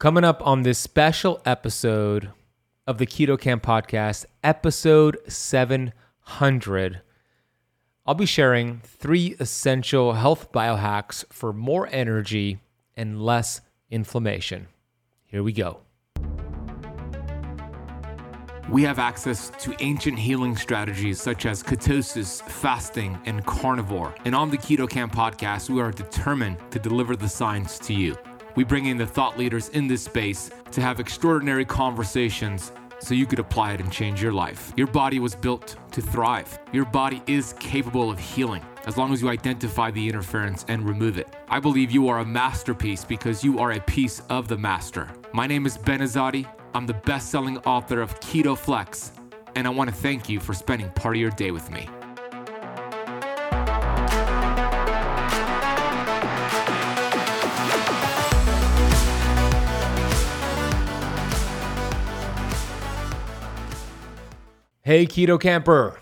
Coming up on this special episode of the Keto Kamp Podcast, episode 700, I'll be sharing three essential health biohacks for more energy and less inflammation. Here we go. We have access to ancient healing strategies such as ketosis, fasting, and carnivore. And on the Keto Kamp podcast, we are determined to deliver the science to you. We bring in the thought leaders in this space to have extraordinary conversations so you could apply it and change your life. Your body was built to thrive. Your body is capable of healing as long as you identify the interference and remove it. I believe you are a masterpiece because you are a piece of the master. My name is Ben Azadi. I'm the best selling author of Keto Flex, and I want to thank you for spending part of your day with me. Hey, Keto Camper.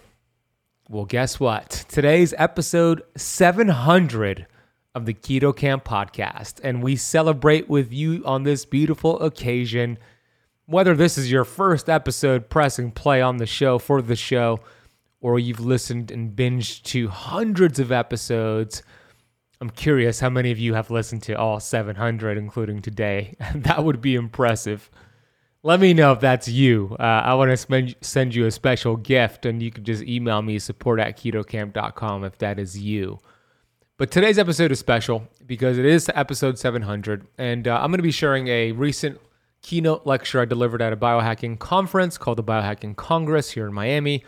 Well, guess what? Today's episode 700 of the Keto Kamp podcast, and we celebrate with you on this beautiful occasion. Whether this is your first episode pressing play on the show for the show, or you've listened and binged to hundreds of episodes, I'm curious how many of you have listened to all 700, including today. that would be impressive. Let me know if that's you. Uh, I want to send you a special gift, and you can just email me support at ketokamp.com if that is you. But today's episode is special because it is episode 700, and uh, I'm going to be sharing a recent keynote lecture I delivered at a biohacking conference called the Biohacking Congress here in Miami,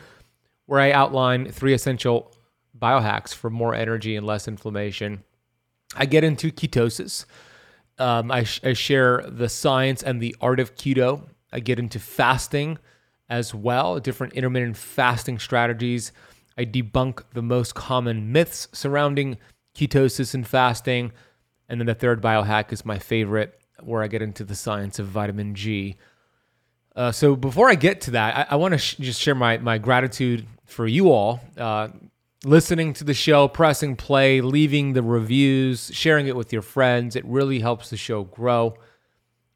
where I outline three essential biohacks for more energy and less inflammation. I get into ketosis um, I, sh- I share the science and the art of keto. I get into fasting as well, different intermittent fasting strategies. I debunk the most common myths surrounding ketosis and fasting. And then the third biohack is my favorite, where I get into the science of vitamin G. Uh, so before I get to that, I, I want to sh- just share my, my gratitude for you all. Uh, listening to the show, pressing play, leaving the reviews, sharing it with your friends. It really helps the show grow.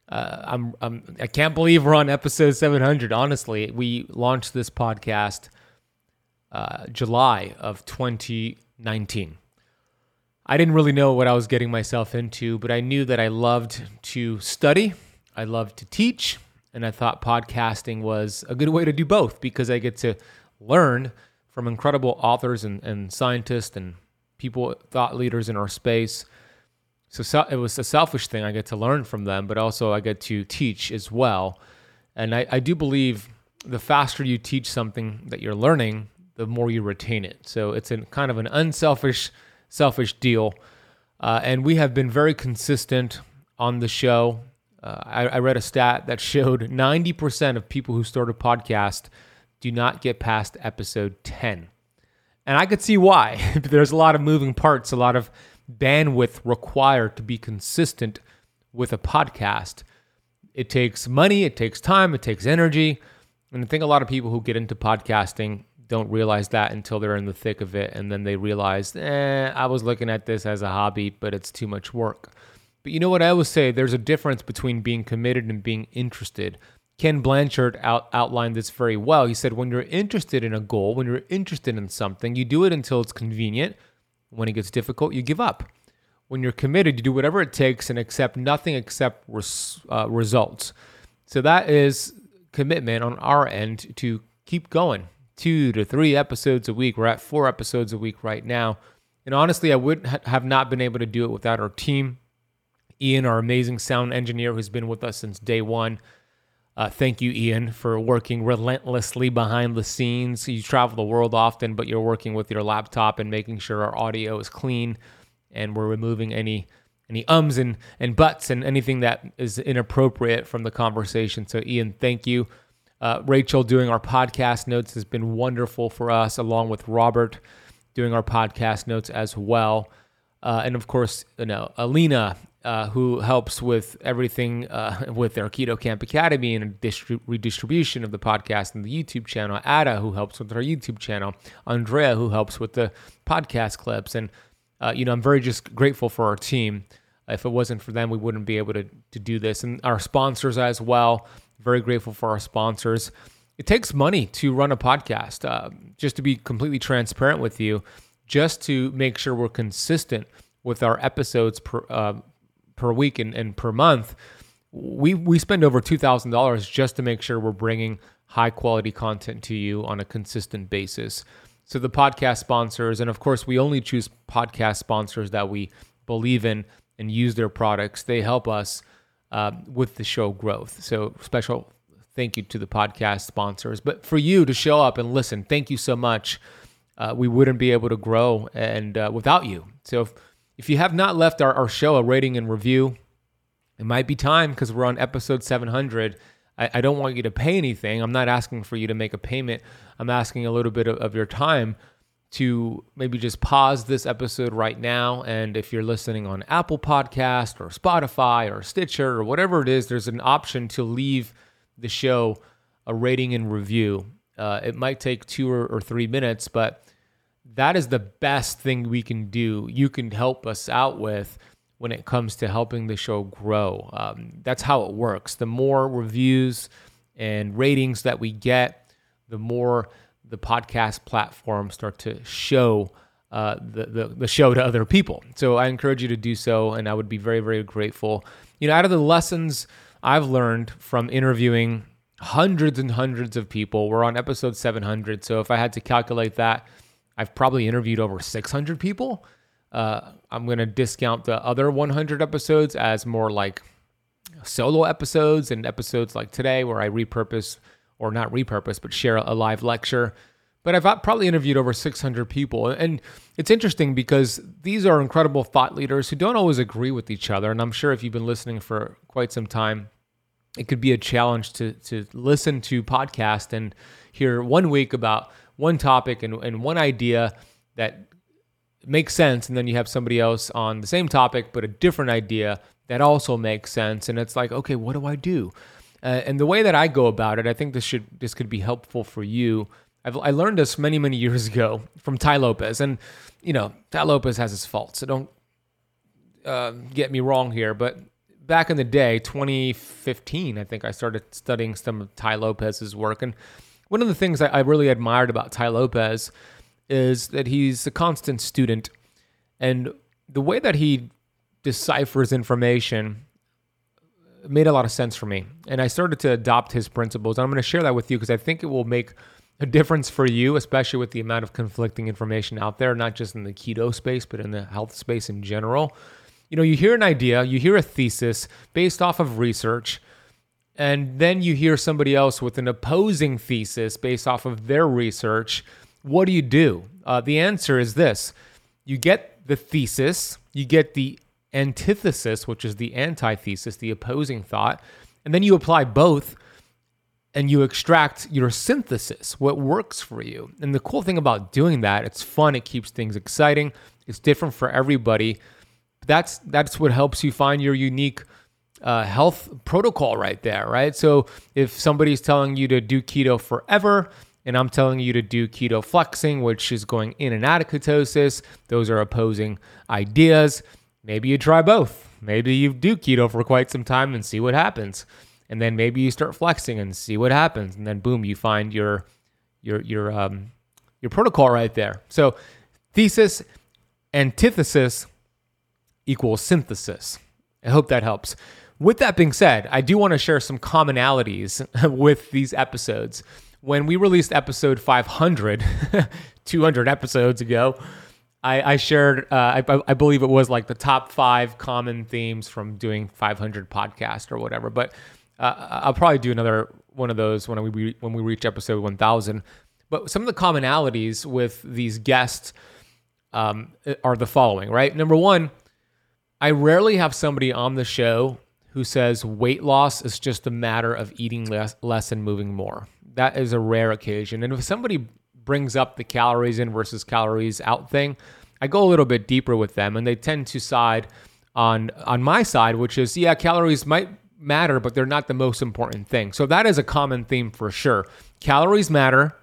Uh, I'm, I'm I can't believe we're on episode 700. Honestly, we launched this podcast uh, July of 2019. I didn't really know what I was getting myself into, but I knew that I loved to study, I loved to teach, and I thought podcasting was a good way to do both because I get to learn from incredible authors and, and scientists and people, thought leaders in our space. So, so it was a selfish thing. I get to learn from them, but also I get to teach as well. And I, I do believe the faster you teach something that you're learning, the more you retain it. So it's a kind of an unselfish, selfish deal. Uh, and we have been very consistent on the show. Uh, I, I read a stat that showed 90% of people who start a podcast do not get past episode 10. And I could see why. There's a lot of moving parts, a lot of bandwidth required to be consistent with a podcast. It takes money, it takes time, it takes energy. And I think a lot of people who get into podcasting don't realize that until they're in the thick of it. And then they realize, eh, I was looking at this as a hobby, but it's too much work. But you know what I always say? There's a difference between being committed and being interested. Ken Blanchard out, outlined this very well. He said, when you're interested in a goal, when you're interested in something, you do it until it's convenient. When it gets difficult, you give up. When you're committed, you do whatever it takes and accept nothing except res, uh, results. So that is commitment on our end to keep going. Two to three episodes a week. We're at four episodes a week right now. And honestly, I would ha- have not been able to do it without our team. Ian, our amazing sound engineer, who's been with us since day one. Uh, thank you, Ian, for working relentlessly behind the scenes. You travel the world often, but you're working with your laptop and making sure our audio is clean, and we're removing any any ums and and buts and anything that is inappropriate from the conversation. So, Ian, thank you. Uh, Rachel doing our podcast notes has been wonderful for us, along with Robert doing our podcast notes as well. Uh, and of course, you know, Alina uh, who helps with everything uh, with their Keto Kamp Academy and distri- redistribution of the podcast and the YouTube channel. Ada, who helps with our YouTube channel. Andrea, who helps with the podcast clips. And, uh, you know, I'm very just grateful for our team. If it wasn't for them, we wouldn't be able to, to do this. And our sponsors as well. Very grateful for our sponsors. It takes money to run a podcast. Uh, just to be completely transparent with you, just to make sure we're consistent with our episodes per uh, per week and, and per month, we we spend over two thousand dollars just to make sure we're bringing high quality content to you on a consistent basis. So the podcast sponsors, and of course, we only choose podcast sponsors that we believe in and use their products. They help us uh, with the show growth. So special thank you to the podcast sponsors. But for you to show up and listen, thank you so much. Uh, we wouldn't be able to grow and uh, without you. So if, if you have not left our, our show a rating and review, it might be time because we're on episode 700. I, I, don't want you to pay anything. I'm not asking for you to make a payment. I'm asking a little bit of, of your time to maybe just pause this episode right now. And if you're listening on Apple Podcast or Spotify or Stitcher or whatever it is, there's an option to leave the show a rating and review. Uh, it might take two or, or three minutes, but that is the best thing we can do. You can help us out with when it comes to helping the show grow. Um, that's how it works. The more reviews and ratings that we get, the more the podcast platforms start to show uh, the, the, the show to other people. So I encourage you to do so, and I would be very, very grateful. You know, out of the lessons I've learned from interviewing hundreds and hundreds of people, we're on episode 700. So if I had to calculate that, I've probably interviewed over 600 people. Uh, I'm going to discount the other 100 episodes as more like solo episodes and episodes like today where I repurpose or not repurpose, but share a live lecture. But I've probably interviewed over 600 people. And it's interesting because these are incredible thought leaders who don't always agree with each other. And I'm sure if you've been listening for quite some time, it could be a challenge to, to listen to podcast and hear one week about one topic and, and one idea that makes sense. And then you have somebody else on the same topic, but a different idea that also makes sense. And it's like, okay, what do I do? Uh, and the way that I go about it, I think this should this could be helpful for you. I've, I learned this many many years ago from Tai Lopez, and you know Tai Lopez has his faults, so don't uh, get me wrong here. But back in the day, 2015, I think I started studying some of Tai Lopez's work, and one of the things I, really admired about Tai Lopez is that he's a constant student, and the way that he deciphers information made a lot of sense for me. And I started to adopt his principles. And I'm going to share that with you because I think it will make a difference for you, especially with the amount of conflicting information out there, not just in the keto space, but in the health space in general. You know, you hear an idea, you hear a thesis based off of research, and then you hear somebody else with an opposing thesis based off of their research. What do you do? Uh, the answer is this you get the thesis, you get the antithesis, which is the antithesis, the opposing thought, and then you apply both and you extract your synthesis, what works for you. And the cool thing about doing that, it's fun, it keeps things exciting, it's different for everybody. That's that's what helps you find your unique uh, health protocol right there, right? So if somebody's telling you to do keto forever, and I'm telling you to do keto flexing, which is going in and out of ketosis, those are opposing ideas. Maybe you try both. Maybe you do keto for quite some time and see what happens. And then maybe you start flexing and see what happens. And then boom, you find your your your um your protocol right there. So thesis, antithesis equals synthesis. I hope that helps. With that being said, I do want to share some commonalities with these episodes. When we released episode 500, 200 episodes ago, I, I shared, uh, I, I believe it was like the top five common themes from doing 500 podcast or whatever. But uh, I'll probably do another one of those when we when we reach episode 1000. But some of the commonalities with these guests um, are the following, right? Number one, I rarely have somebody on the show who says weight loss is just a matter of eating less, less and moving more. That is a rare occasion. And if somebody brings up the calories in versus calories out thing, I go a little bit deeper with them and they tend to side on on my side, which is yeah, calories might matter, but they're not the most important thing. So that is a common theme for sure. Calories matter.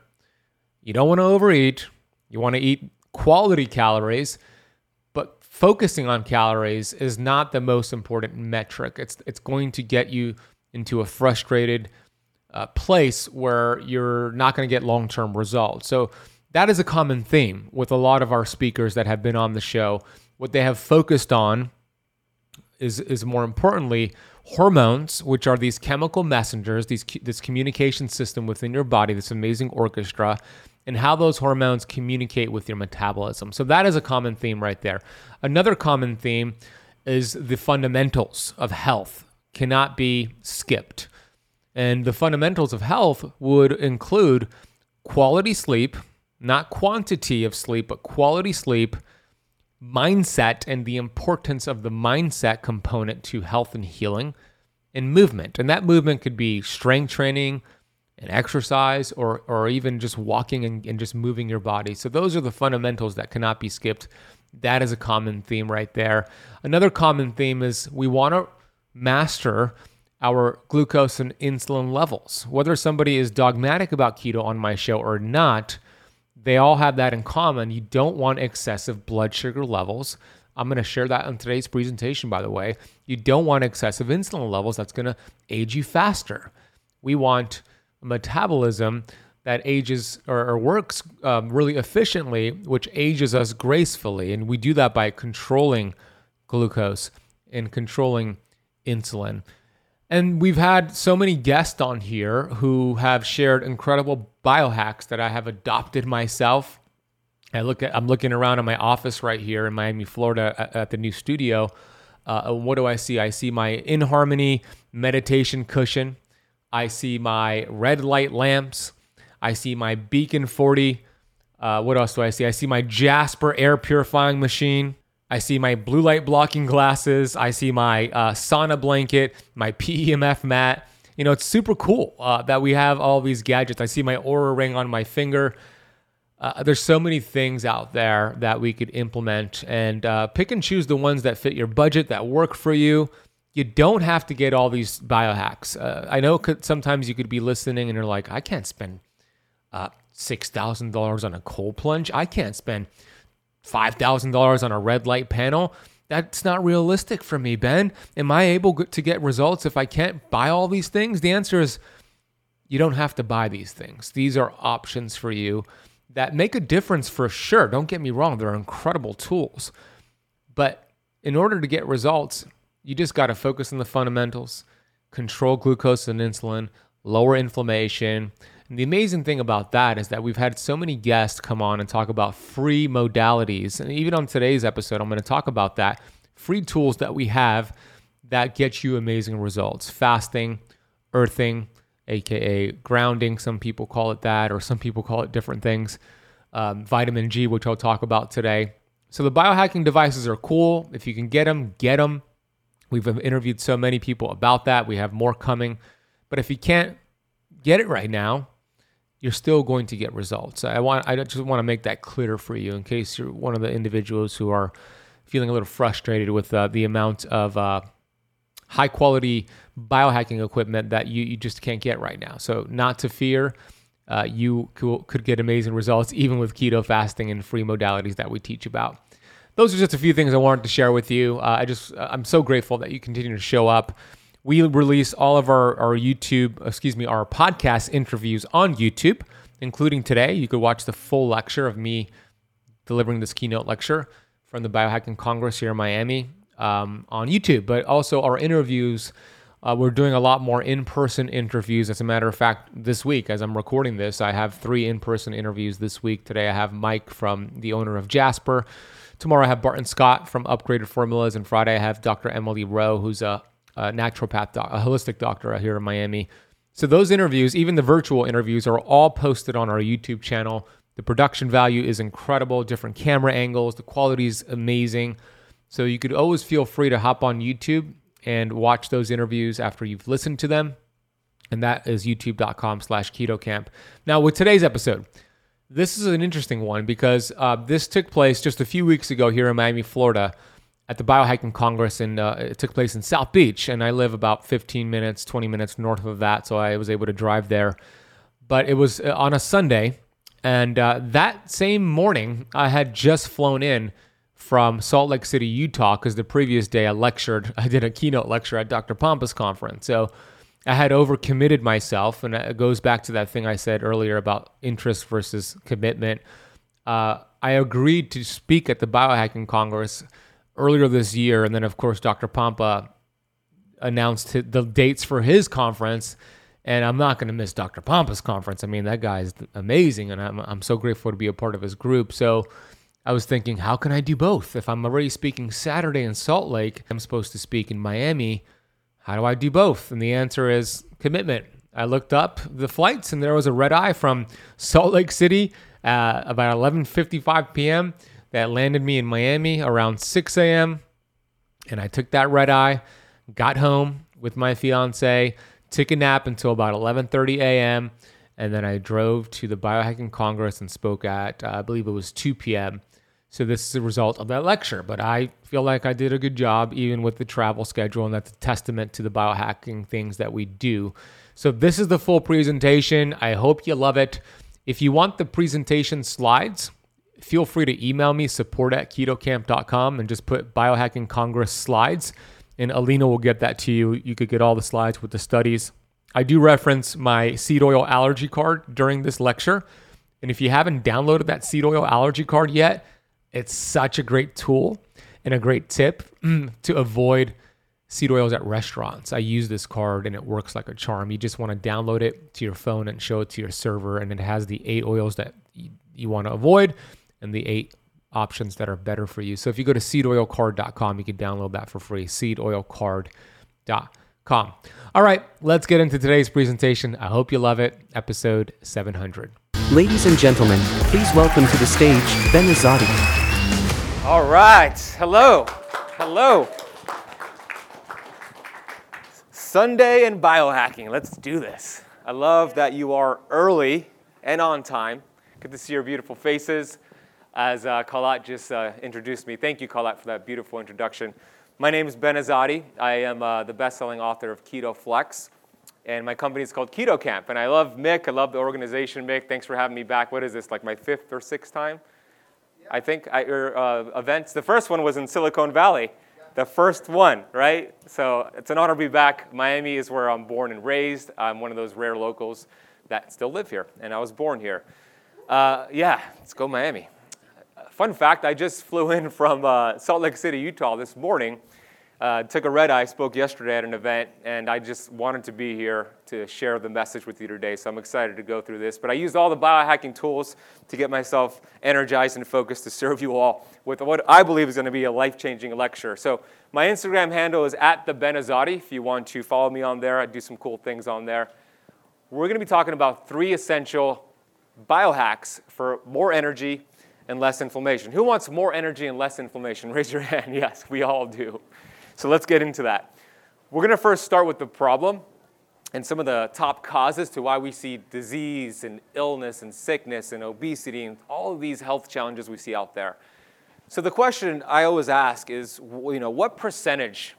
You don't want to overeat. You want to eat quality calories, focusing on calories is not the most important metric. It's it's going to get you into a frustrated uh, place where you're not going to get long term results. So that is a common theme with a lot of our speakers that have been on the show. What they have focused on is is more importantly hormones, which are these chemical messengers, these this communication system within your body, this amazing orchestra, and how those hormones communicate with your metabolism. So that is a common theme right there. Another common theme is the fundamentals of health cannot be skipped. And the fundamentals of health would include quality sleep, not quantity of sleep, but quality sleep, mindset, and the importance of the mindset component to health and healing, and movement. And that movement could be strength training and exercise, or, or even just walking and, and just moving your body. So, those are the fundamentals that cannot be skipped. That is a common theme right there. Another common theme is we want to master our glucose and insulin levels. Whether somebody is dogmatic about keto on my show or not, they all have that in common. You don't want excessive blood sugar levels. I'm going to share that in today's presentation, by the way. You don't want excessive insulin levels. That's going to age you faster. We want metabolism that ages or, or works um, really efficiently, which ages us gracefully. And we do that by controlling glucose and controlling insulin. And we've had so many guests on here who have shared incredible biohacks that I have adopted myself. I look at I'm looking around in my office right here in Miami, Florida at, at the new studio. Uh, what do I see? I see my In Harmony meditation cushion. I see my red light lamps. I see my Beacon 40. Uh, what else do I see? I see my Jaspr air purifying machine. I see my blue light blocking glasses. I see my uh, sauna blanket, my PEMF mat. You know, it's super cool uh, that we have all these gadgets. I see my Oura ring on my finger. Uh, there's so many things out there that we could implement and uh, pick and choose the ones that fit your budget, that work for you. You don't have to get all these biohacks. Uh, I know sometimes you could be listening and you're like, I can't spend uh, $6,000 on a cold plunge. I can't spend $5,000 on a red light panel. That's not realistic for me, Ben. Am I able to get results if I can't buy all these things? The answer is you don't have to buy these things. These are options for you that make a difference for sure. Don't get me wrong, they're incredible tools. But in order to get results, you just got to focus on the fundamentals, control glucose and insulin, lower inflammation, and the amazing thing about that is that we've had so many guests come on and talk about free modalities. And even on today's episode, I'm going to talk about that free tools that we have that get you amazing results. Fasting, earthing, aka grounding, some people call it that, or some people call it different things. Um, vitamin G, which I'll talk about today. So the biohacking devices are cool. If you can get them, get them. We've interviewed so many people about that. We have more coming. But if you can't get it right now, you're still going to get results. I want I just want to make that clear for you in case you're one of the individuals who are feeling a little frustrated with uh, the amount of uh, high quality biohacking equipment that you, you just can't get right now. So not to fear, uh, you could, could get amazing results even with keto fasting and free modalities that we teach about. Those are just a few things I wanted to share with you. Uh, I just I'm so grateful that you continue to show up we release all of our, our YouTube, excuse me, our podcast interviews on YouTube, including today. You could watch the full lecture of me delivering this keynote lecture from the Biohacking Congress here in Miami um, on YouTube, but also our interviews. Uh, we're doing a lot more in person interviews. As a matter of fact, this week, as I'm recording this, I have three in person interviews this week. Today, I have Mike from the owner of Jaspr. Tomorrow, I have Barton Scott from Upgraded Formulas. And Friday, I have Dr. Emily Rowe, who's a a naturopath, doc, a holistic doctor here in Miami. So those interviews, even the virtual interviews, are all posted on our YouTube channel. The production value is incredible, different camera angles, the quality is amazing. So you could always feel free to hop on YouTube and watch those interviews after you've listened to them. And that is youtube.com slash ketokamp. Now, with today's episode, this is an interesting one because uh, this took place just a few weeks ago here in Miami, Florida at the Biohacking Congress, and uh, it took place in South Beach. And I live about 15 minutes, 20 minutes north of that, so I was able to drive there. But it was uh, on a Sunday, and uh, that same morning, I had just flown in from Salt Lake City, Utah, because the previous day I lectured, I did a keynote lecture at Dr. Pompa's conference. So I had overcommitted myself, and it goes back to that thing I said earlier about interest versus commitment. Uh, I agreed to speak at the Biohacking Congress earlier this year, and then of course Dr. Pompa announced the dates for his conference, and I'm not going to miss Dr. Pompa's conference. I mean, that guy is amazing, and I'm I'm so grateful to be a part of his group. So I was thinking, how can I do both? If I'm already speaking Saturday in Salt Lake, I'm supposed to speak in Miami. How do I do both? And the answer is commitment. I looked up the flights, and there was a red eye from Salt Lake City at about 11:55 p.m. that landed me in Miami around 6 a.m. And I took that red eye, got home with my fiance, took a nap until about 11:30 a.m and then I drove to the Biohacking Congress and spoke at, uh, I believe it was 2 p.m. So this is a result of that lecture, but I feel like I did a good job even with the travel schedule, and that's a testament to the biohacking things that we do. So this is the full presentation. I hope you love it. If you want the presentation slides, feel free to email me support at ketokamp.com and just put biohacking congress slides and alina will get that to you you could get all the slides with the studies i do reference my seed oil allergy card during this lecture and if you haven't downloaded that seed oil allergy card yet it's such a great tool and a great tip to avoid seed oils at restaurants. I use this card and it works like a charm. You just want to download it to your phone and show it to your server, and it has the eight oils that you, want to avoid and the eight options that are better for you. So if you go to seedoilcard.com, you can download that for free. Seedoilcard.com. All right, let's get into today's presentation. I hope you love it. Episode 700. Ladies and gentlemen, please welcome to the stage Ben Azadi. All right. Hello. Hello. Sunday and biohacking. Let's do this. I love that you are early and on time. Good to see your beautiful faces. As uh, Kalat just uh, introduced me, thank you, Kalat, for that beautiful introduction. My name is Ben Azadi. I am uh, the best-selling author of Keto Flex, and my company is called Keto Kamp. And I love Mick. I love the organization, Mick. Thanks for having me back. What is this, like my fifth or sixth time? I think, at your uh, events. The first one was in Silicon Valley, the first one, right? So it's an honor to be back. Miami is where I'm born and raised. I'm one of those rare locals that still live here, and I was born here. Uh, yeah, let's go Miami. Fun fact I just flew in from uh, Salt Lake City, Utah this morning uh, took a red eye, spoke yesterday at an event, and I just wanted to be here to share the message with you today. So I'm excited to go through this. But I used all the biohacking tools to get myself energized and focused to serve you all with what I believe is going to be a life changing lecture. So my Instagram handle is at the Benazadi. If you want to follow me on there, I do some cool things on there. We're going to be talking about three essential biohacks for more energy and less inflammation. Who wants more energy and less inflammation? Raise your hand. Yes, we all do. So let's get into that. We're going to first start with the problem and some of the top causes to why we see disease and illness and sickness and obesity and all of these health challenges we see out there. So the question I always ask is, you know, what percentage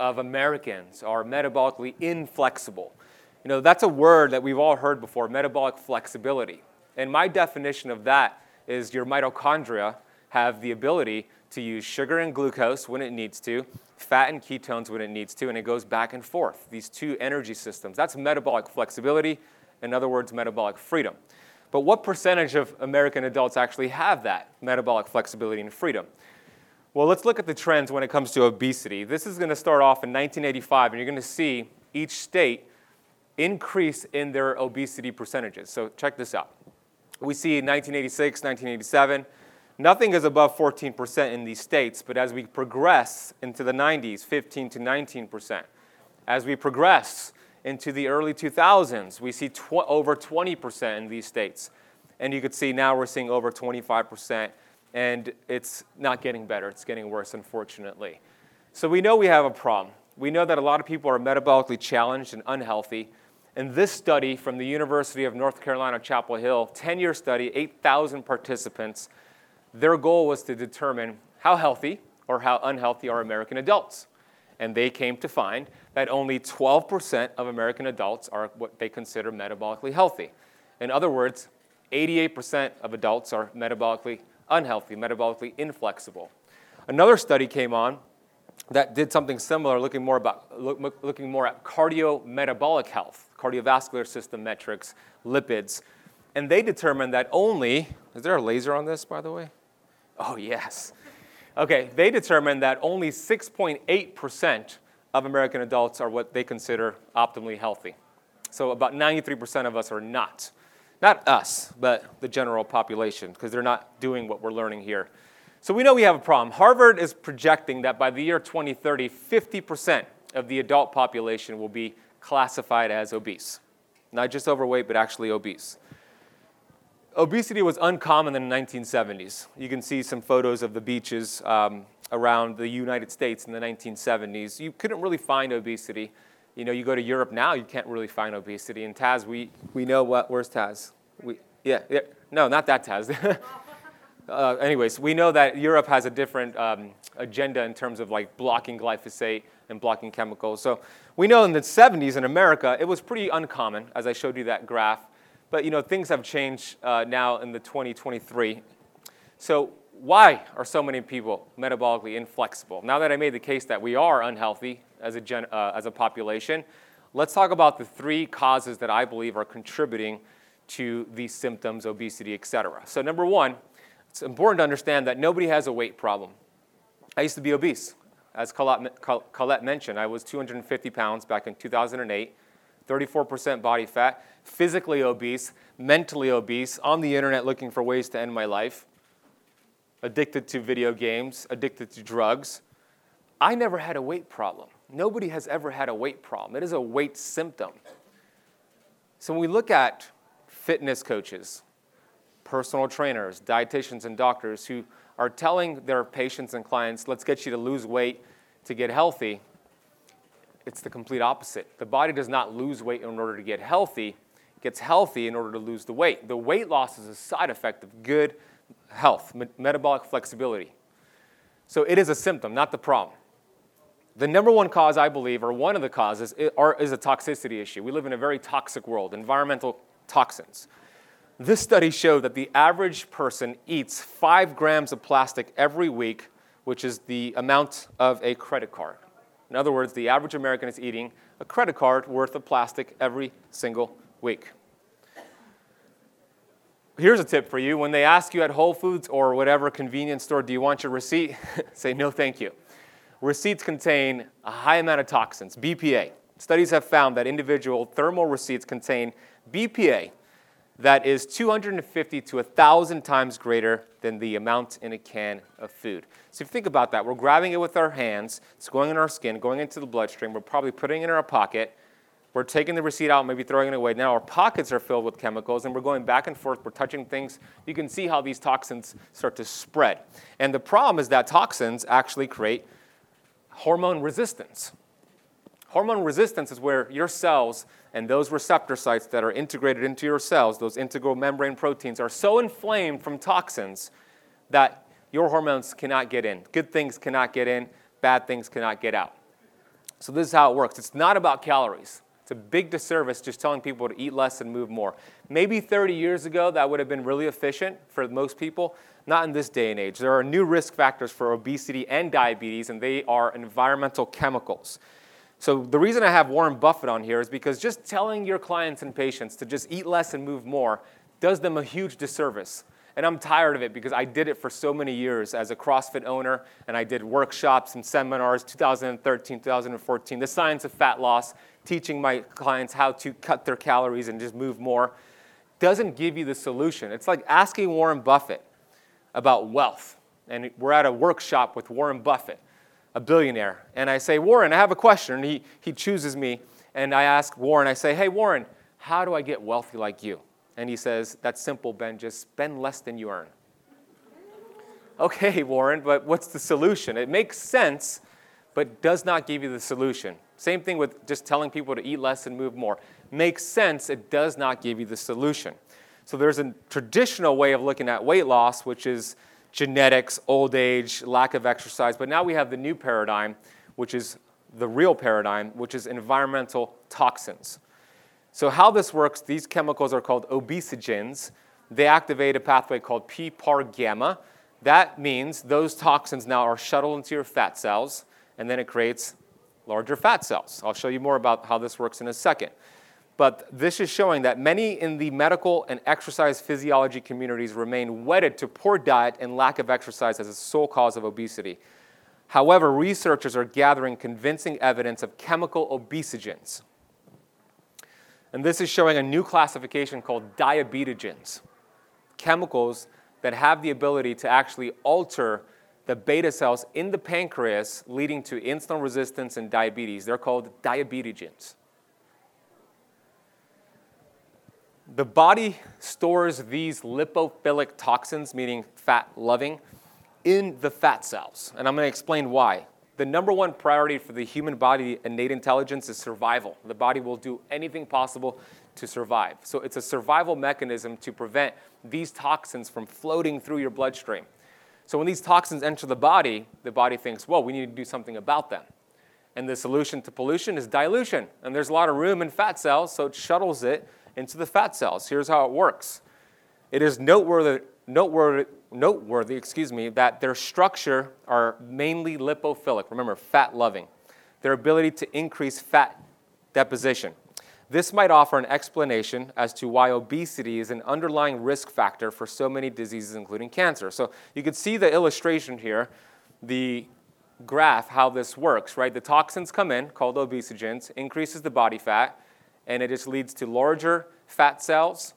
of Americans are metabolically inflexible? You know, that's a word that we've all heard before, metabolic flexibility. And my definition of that is your mitochondria have the ability to use sugar and glucose when it needs to, fat and ketones when it needs to, and it goes back and forth. These two energy systems. That's metabolic flexibility, in other words, metabolic freedom. But what percentage of American adults actually have that metabolic flexibility and freedom? Well, let's look at the trends when it comes to obesity. This is going to start off in 1985, and you're going to see each state increase in their obesity percentages. So check this out. We see 1986, 1987, Nothing is above 14% in these states, but as we progress into the 90s, 15 to 19%. As we progress into the early 2000s, we see tw- over 20% in these states. And you could see now we're seeing over 25%, and it's not getting better, it's getting worse, unfortunately. So we know we have a problem. We know that a lot of people are metabolically challenged and unhealthy. And this study from the University of North Carolina, Chapel Hill, 10 year study, 8,000 participants, their goal was to determine how healthy or how unhealthy are American adults. And they came to find that only 12% of American adults are what they consider metabolically healthy. In other words, 88% of adults are metabolically unhealthy, metabolically inflexible. Another study came on that did something similar, looking more, about, look, looking more at cardiometabolic health, cardiovascular system metrics, lipids. And they determined that only, is there a laser on this, by the way? Oh, yes. Okay, they determined that only 6.8% of American adults are what they consider optimally healthy. So about 93% of us are not. Not us, but the general population, because they're not doing what we're learning here. So we know we have a problem. Harvard is projecting that by the year 2030, 50% of the adult population will be classified as obese. Not just overweight, but actually obese. Obesity was uncommon in the 1970s. You can see some photos of the beaches um, around the United States in the 1970s. You couldn't really find obesity. You know, you go to Europe now, you can't really find obesity. And Taz, we, we know what, where's Taz? We, yeah, yeah, no, not that Taz. uh, anyways, we know that Europe has a different um, agenda in terms of like blocking glyphosate and blocking chemicals. So we know in the 70s in America, it was pretty uncommon, as I showed you that graph. But you know, things have changed uh, now in the 2023. So why are so many people metabolically inflexible? Now that I made the case that we are unhealthy as a, gen, uh, as a population, let's talk about the three causes that I believe are contributing to these symptoms, obesity, etc. So number one, it's important to understand that nobody has a weight problem. I used to be obese. As Colette, Colette mentioned, I was 250 pounds back in 2008. 34% body fat, physically obese, mentally obese, on the internet looking for ways to end my life, addicted to video games, addicted to drugs. I never had a weight problem. Nobody has ever had a weight problem. It is a weight symptom. So when we look at fitness coaches, personal trainers, dietitians, and doctors who are telling their patients and clients, let's get you to lose weight to get healthy, it's the complete opposite. The body does not lose weight in order to get healthy, it gets healthy in order to lose the weight. The weight loss is a side effect of good health, me- metabolic flexibility. So it is a symptom, not the problem. The number one cause, I believe, or one of the causes, is a toxicity issue. We live in a very toxic world, environmental toxins. This study showed that the average person eats five grams of plastic every week, which is the amount of a credit card. In other words, the average American is eating a credit card worth of plastic every single week. Here's a tip for you. When they ask you at Whole Foods or whatever convenience store, do you want your receipt? Say no, thank you. Receipts contain a high amount of toxins, BPA. Studies have found that individual thermal receipts contain BPA, that is 250 to 1,000 times greater than the amount in a can of food. So if you think about that, we're grabbing it with our hands, it's going in our skin, going into the bloodstream, we're probably putting it in our pocket, we're taking the receipt out, maybe throwing it away. Now our pockets are filled with chemicals, and we're going back and forth, we're touching things. You can see how these toxins start to spread. And the problem is that toxins actually create hormone resistance. Hormone resistance is where your cells and those receptor sites that are integrated into your cells, those integral membrane proteins, are so inflamed from toxins that your hormones cannot get in. Good things cannot get in, bad things cannot get out. So, this is how it works. It's not about calories. It's a big disservice just telling people to eat less and move more. Maybe 30 years ago, that would have been really efficient for most people. Not in this day and age. There are new risk factors for obesity and diabetes, and they are environmental chemicals. So the reason I have Warren Buffett on here is because just telling your clients and patients to just eat less and move more does them a huge disservice. And I'm tired of it because I did it for so many years as a CrossFit owner, and I did workshops and seminars 2013, 2014, the science of fat loss, teaching my clients how to cut their calories and just move more. Doesn't give you the solution. It's like asking Warren Buffett about wealth. And we're at a workshop with Warren Buffett a billionaire. And I say, Warren, I have a question. And he, he chooses me. And I ask Warren, I say, hey, Warren, how do I get wealthy like you? And he says, that's simple, Ben. Just spend less than you earn. Okay, Warren, but what's the solution? It makes sense, but does not give you the solution. Same thing with just telling people to eat less and move more. Makes sense, it does not give you the solution. So there's a traditional way of looking at weight loss, which is genetics, old age, lack of exercise. But now we have the new paradigm, which is the real paradigm, which is environmental toxins. So, how this works, these chemicals are called obesogens. They activate a pathway called PPAR gamma That means those toxins now are shuttled into your fat cells, and then it creates larger fat cells. I'll show you more about how this works in a second. But this is showing that many in the medical and exercise physiology communities remain wedded to poor diet and lack of exercise as a sole cause of obesity. However, researchers are gathering convincing evidence of chemical obesogens. And this is showing a new classification called diabetogens, chemicals that have the ability to actually alter the beta cells in the pancreas, leading to insulin resistance and diabetes. They're called diabetogens. The body stores these lipophilic toxins, meaning fat loving, in the fat cells. And I'm going to explain why. The number one priority for the human body innate intelligence is survival. The body will do anything possible to survive. So it's a survival mechanism to prevent these toxins from floating through your bloodstream. So when these toxins enter the body, the body thinks, well, we need to do something about them. And the solution to pollution is dilution. And there's a lot of room in fat cells, so it shuttles it into the fat cells. Here's how it works. It is noteworthy, noteworthy, noteworthy excuse me, that their structure are mainly lipophilic. Remember, fat loving. Their ability to increase fat deposition. This might offer an explanation as to why obesity is an underlying risk factor for so many diseases, including cancer. So you can see the illustration here, the graph, how this works, right? The toxins come in, called obesogens, increases the body fat, and it just leads to larger fat cells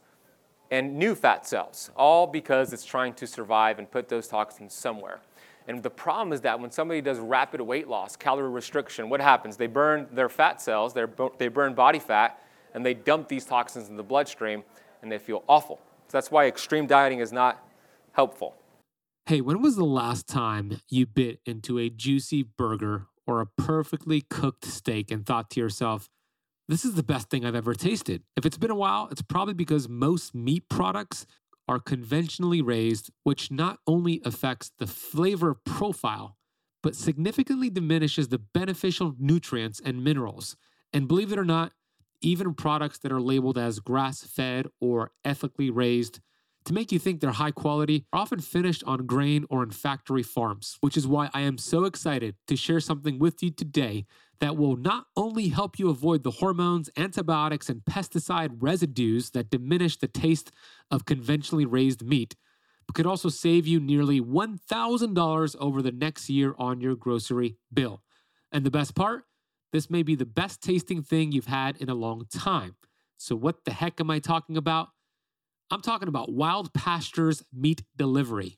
and new fat cells, all because it's trying to survive and put those toxins somewhere. And the problem is that when somebody does rapid weight loss, calorie restriction, what happens? They burn their fat cells, they burn body fat, and they dump these toxins in the bloodstream, and they feel awful. So that's why extreme dieting is not helpful. Hey, when was the last time you bit into a juicy burger or a perfectly cooked steak and thought to yourself, this is the best thing I've ever tasted? If it's been a while, it's probably because most meat products are conventionally raised, which not only affects the flavor profile, but significantly diminishes the beneficial nutrients and minerals. And believe it or not, even products that are labeled as grass fed or ethically raised to make you think they're high quality are often finished on grain or in factory farms, which is why I am so excited to share something with you today that will not only help you avoid the hormones, antibiotics, and pesticide residues that diminish the taste of conventionally raised meat, but could also save you nearly $1,000 over the next year on your grocery bill. And the best part? This may be the best tasting thing you've had in a long time. So, what the heck am I talking about? I'm talking about Wild Pastures Meat Delivery.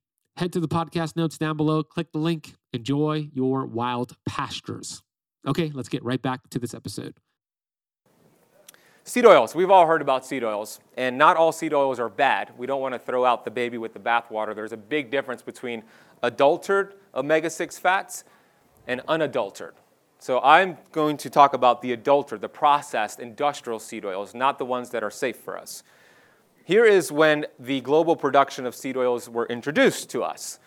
Head to the podcast notes down below, click the link, enjoy your wild pastures. Okay, let's get right back to this episode. Seed oils. We've all heard about seed oils, and not all seed oils are bad. We don't want to throw out the baby with the bathwater. There's a big difference between adulterated omega 6 fats and unadulterated. So I'm going to talk about the adulterated, the processed industrial seed oils, not the ones that are safe for us. Here is when the global production of seed oils were introduced to us.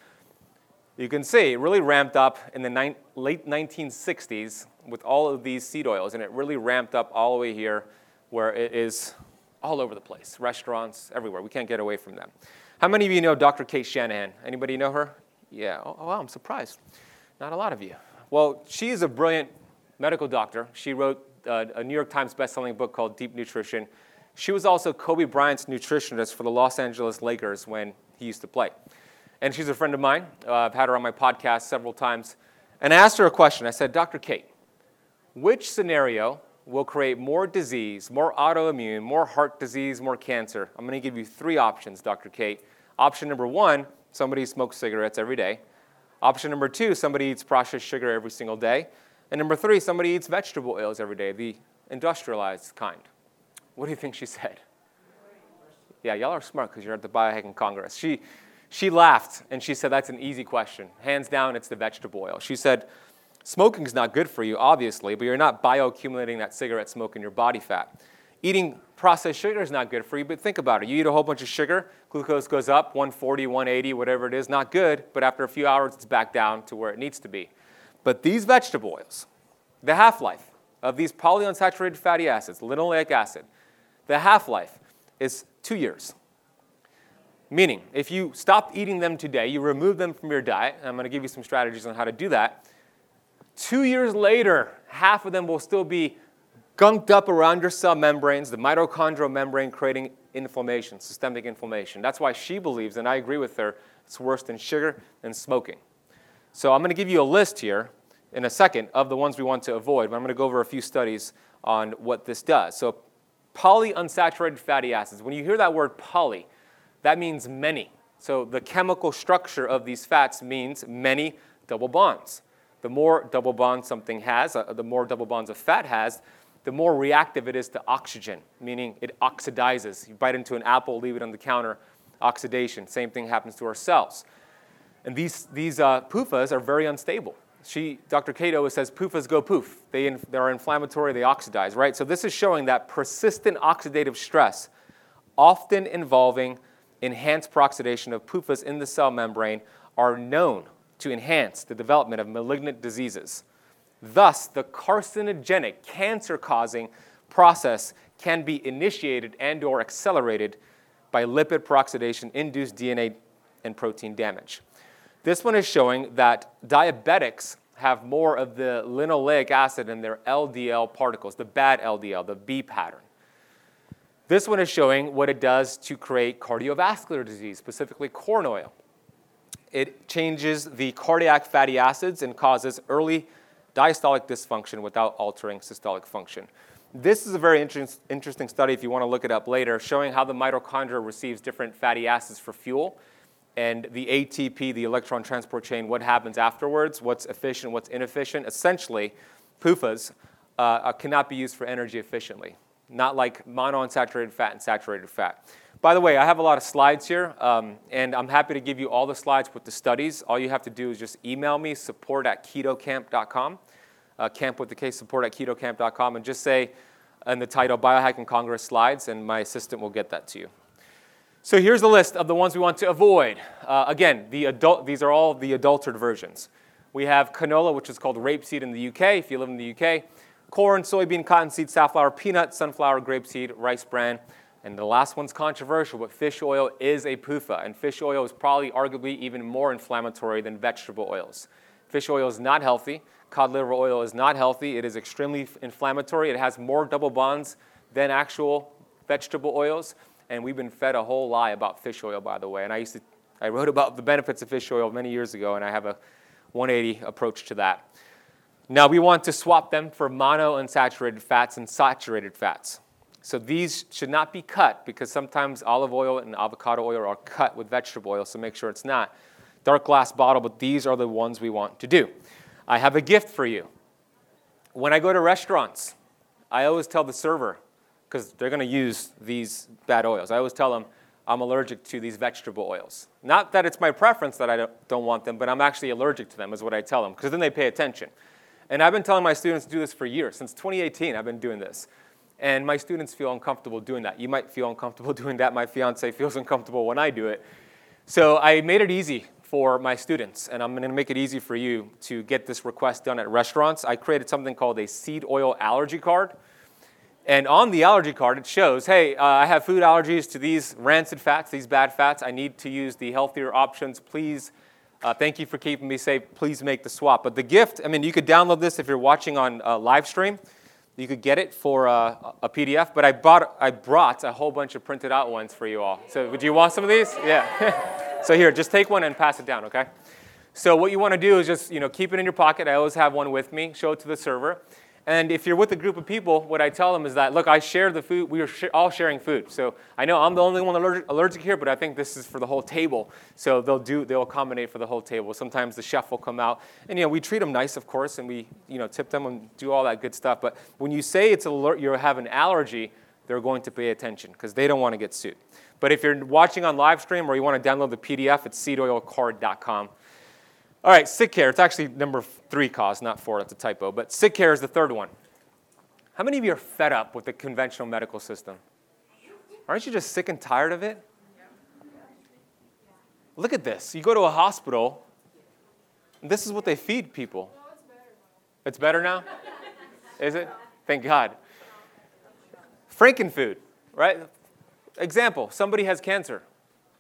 You can see it really ramped up in the ni- late 1960s with all of these seed oils, and it really ramped up all the way here where it is all over the place restaurants, everywhere. We can't get away from them. How many of you know Dr. Kate Shanahan? Anybody know her? Yeah. Oh, wow, I'm surprised. Not a lot of you. Well, she is a brilliant medical doctor. She wrote uh, a New York Times bestselling book called Deep Nutrition. She was also Kobe Bryant's nutritionist for the Los Angeles Lakers when he used to play. And she's a friend of mine. Uh, I've had her on my podcast several times. And I asked her a question. I said, Dr. Kate, which scenario will create more disease, more autoimmune, more heart disease, more cancer? I'm going to give you three options, Dr. Kate. Option number one somebody smokes cigarettes every day. Option number two somebody eats processed sugar every single day. And number three, somebody eats vegetable oils every day, the industrialized kind. What do you think she said? Yeah, y'all are smart because you're at the Biohacking Congress. She, she laughed and she said, That's an easy question. Hands down, it's the vegetable oil. She said, Smoking is not good for you, obviously, but you're not bioaccumulating that cigarette smoke in your body fat. Eating processed sugar is not good for you, but think about it. You eat a whole bunch of sugar, glucose goes up 140, 180, whatever it is, not good, but after a few hours, it's back down to where it needs to be. But these vegetable oils, the half life of these polyunsaturated fatty acids, linoleic acid, the half life is two years. Meaning, if you stop eating them today, you remove them from your diet, I'm going to give you some strategies on how to do that. Two years later, half of them will still be gunked up around your cell membranes, the mitochondrial membrane, creating inflammation, systemic inflammation. That's why she believes, and I agree with her, it's worse than sugar and smoking. So I'm going to give you a list here in a second of the ones we want to avoid, but I'm going to go over a few studies on what this does. So polyunsaturated fatty acids. When you hear that word poly, that means many. So the chemical structure of these fats means many double bonds. The more double bonds something has, uh, the more double bonds a fat has, the more reactive it is to oxygen, meaning it oxidizes. You bite into an apple, leave it on the counter, oxidation. Same thing happens to our cells. And these, these uh, PUFAs are very unstable. She, Dr. Cato says PUFAs go poof. They, in, they're inflammatory, they oxidize, right? So this is showing that persistent oxidative stress, often involving enhanced peroxidation of PUFAs in the cell membrane, are known to enhance the development of malignant diseases. Thus, the carcinogenic, cancer-causing process can be initiated and or accelerated by lipid peroxidation induced DNA and protein damage. This one is showing that diabetics have more of the linoleic acid in their LDL particles, the bad LDL, the B pattern. This one is showing what it does to create cardiovascular disease, specifically corn oil. It changes the cardiac fatty acids and causes early diastolic dysfunction without altering systolic function. This is a very inter- interesting study, if you want to look it up later, showing how the mitochondria receives different fatty acids for fuel and the ATP, the electron transport chain, what happens afterwards, what's efficient, what's inefficient. Essentially, PUFAs uh, cannot be used for energy efficiently, not like monounsaturated fat and saturated fat. By the way, I have a lot of slides here, um, and I'm happy to give you all the slides with the studies. All you have to do is just email me, support at ketokamp.com, uh, camp with the case, support at ketokamp.com, and just say in the title Biohacking Congress slides, and my assistant will get that to you. So here's a list of the ones we want to avoid. Uh, again, the adult, these are all the adulterated versions. We have canola, which is called rapeseed in the UK, if you live in the UK, corn, soybean, cottonseed, safflower, peanut, sunflower, grapeseed, rice bran, and the last one's controversial, but fish oil is a PUFA, and fish oil is probably arguably even more inflammatory than vegetable oils. Fish oil is not healthy. Cod liver oil is not healthy. It is extremely inflammatory. It has more double bonds than actual vegetable oils. And we've been fed a whole lie about fish oil, by the way. And I used to, I wrote about the benefits of fish oil many years ago, and I have a 180 approach to that. Now we want to swap them for monounsaturated fats and saturated fats. So these should not be cut because sometimes olive oil and avocado oil are cut with vegetable oil, so make sure it's not. Dark glass bottle, but these are the ones we want to do. I have a gift for you. When I go to restaurants, I always tell the server, because they're going to use these bad oils. I always tell them I'm allergic to these vegetable oils. Not that it's my preference that I don't, don't want them, but I'm actually allergic to them, is what I tell them, because then they pay attention. And I've been telling my students to do this for years. Since 2018, I've been doing this. And my students feel uncomfortable doing that. You might feel uncomfortable doing that. My fiance feels uncomfortable when I do it. So I made it easy for my students, and I'm going to make it easy for you to get this request done at restaurants. I created something called a seed oil allergy card. And on the allergy card, it shows, hey, uh, I have food allergies to these rancid fats, these bad fats. I need to use the healthier options. Please, uh, thank you for keeping me safe. Please make the swap. But the gift, I mean, you could download this if you're watching on uh, live stream. You could get it for uh, a PDF. But I bought, I brought a whole bunch of printed out ones for you all. So, would you want some of these? Yeah. so here, just take one and pass it down, okay? So what you want to do is just you know keep it in your pocket. I always have one with me. Show it to the server. And if you're with a group of people, what I tell them is that, look, I share the food. We are sh- all sharing food. So I know I'm the only one allergic, allergic, here, but I think this is for the whole table. So they'll do, they'll accommodate for the whole table. Sometimes the chef will come out, and you know, we treat them nice, of course, and we, you know, tip them and do all that good stuff. But when you say it's alert, you have an allergy, they're going to pay attention because they don't want to get sued. But if you're watching on live stream or you want to download the PDF, it's seedoilcard.com. All right, sick care. It's actually number three cause, not four. That's a typo. But sick care is the third one. How many of you are fed up with the conventional medical system? Aren't you just sick and tired of it? Look at this. You go to a hospital, this is what they feed people. It's better now? Is it? Thank God. Frankenfood, right? Example somebody has cancer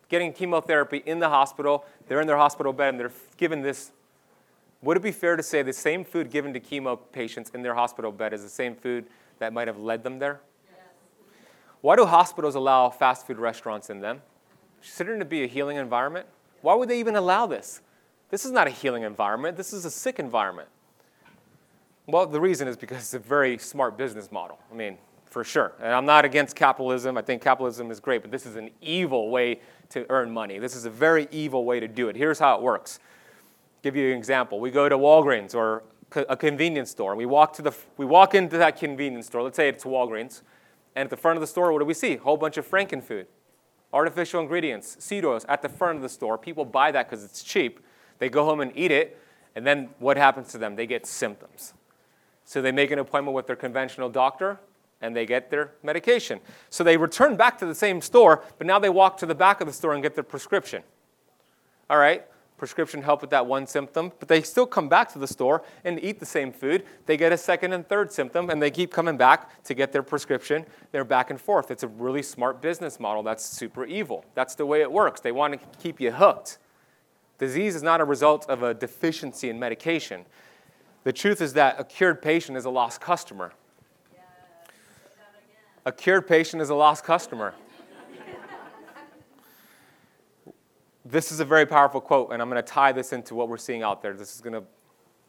getting chemotherapy in the hospital. They're in their hospital bed and they're given this. Would it be fair to say the same food given to chemo patients in their hospital bed is the same food that might have led them there? Yes. Why do hospitals allow fast food restaurants in them? Considering to be a healing environment? Why would they even allow this? This is not a healing environment, this is a sick environment. Well, the reason is because it's a very smart business model. I mean, for sure. And I'm not against capitalism. I think capitalism is great, but this is an evil way to earn money. This is a very evil way to do it. Here's how it works. I'll give you an example. We go to Walgreens or a convenience store. We walk to the we walk into that convenience store. Let's say it's Walgreens, and at the front of the store, what do we see? A whole bunch of Frankenfood, artificial ingredients, seed oils at the front of the store. People buy that because it's cheap. They go home and eat it, and then what happens to them? They get symptoms. So they make an appointment with their conventional doctor and they get their medication. So they return back to the same store, but now they walk to the back of the store and get their prescription. All right, prescription help with that one symptom, but they still come back to the store and eat the same food. They get a second and third symptom, and they keep coming back to get their prescription. They're back and forth. It's a really smart business model that's super evil. That's the way it works. They want to keep you hooked. Disease is not a result of a deficiency in medication. The truth is that a cured patient is a lost customer. A cured patient is a lost customer. this is a very powerful quote, and I'm going to tie this into what we're seeing out there. This is going to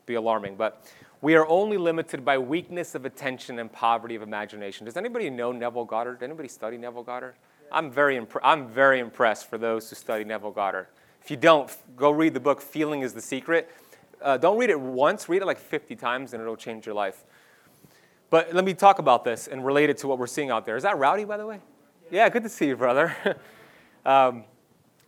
be alarming, but we are only limited by weakness of attention and poverty of imagination. Does anybody know Neville Goddard? Anybody study Neville Goddard? I'm very, impre- I'm very impressed for those who study Neville Goddard. If you don't, go read the book Feeling is the Secret. Uh, don't read it once, read it like 50 times, and it'll change your life. But let me talk about this and relate it to what we're seeing out there. Is that Rowdy, by the way? Yeah, good to see you, brother. um,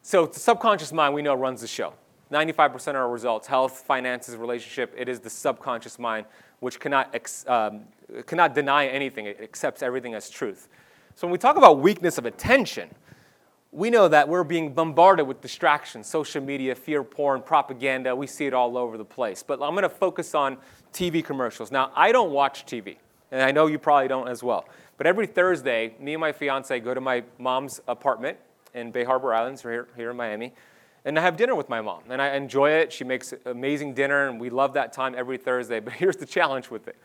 so, the subconscious mind, we know, runs the show. 95% of our results health, finances, relationship it is the subconscious mind which cannot, ex, um, cannot deny anything, it accepts everything as truth. So, when we talk about weakness of attention, we know that we're being bombarded with distractions, social media, fear porn, propaganda. We see it all over the place. But I'm going to focus on TV commercials. Now, I don't watch TV. And I know you probably don't as well. But every Thursday, me and my fiance go to my mom's apartment in Bay Harbor Islands, here, here in Miami, and I have dinner with my mom. And I enjoy it. She makes amazing dinner, and we love that time every Thursday. But here's the challenge with it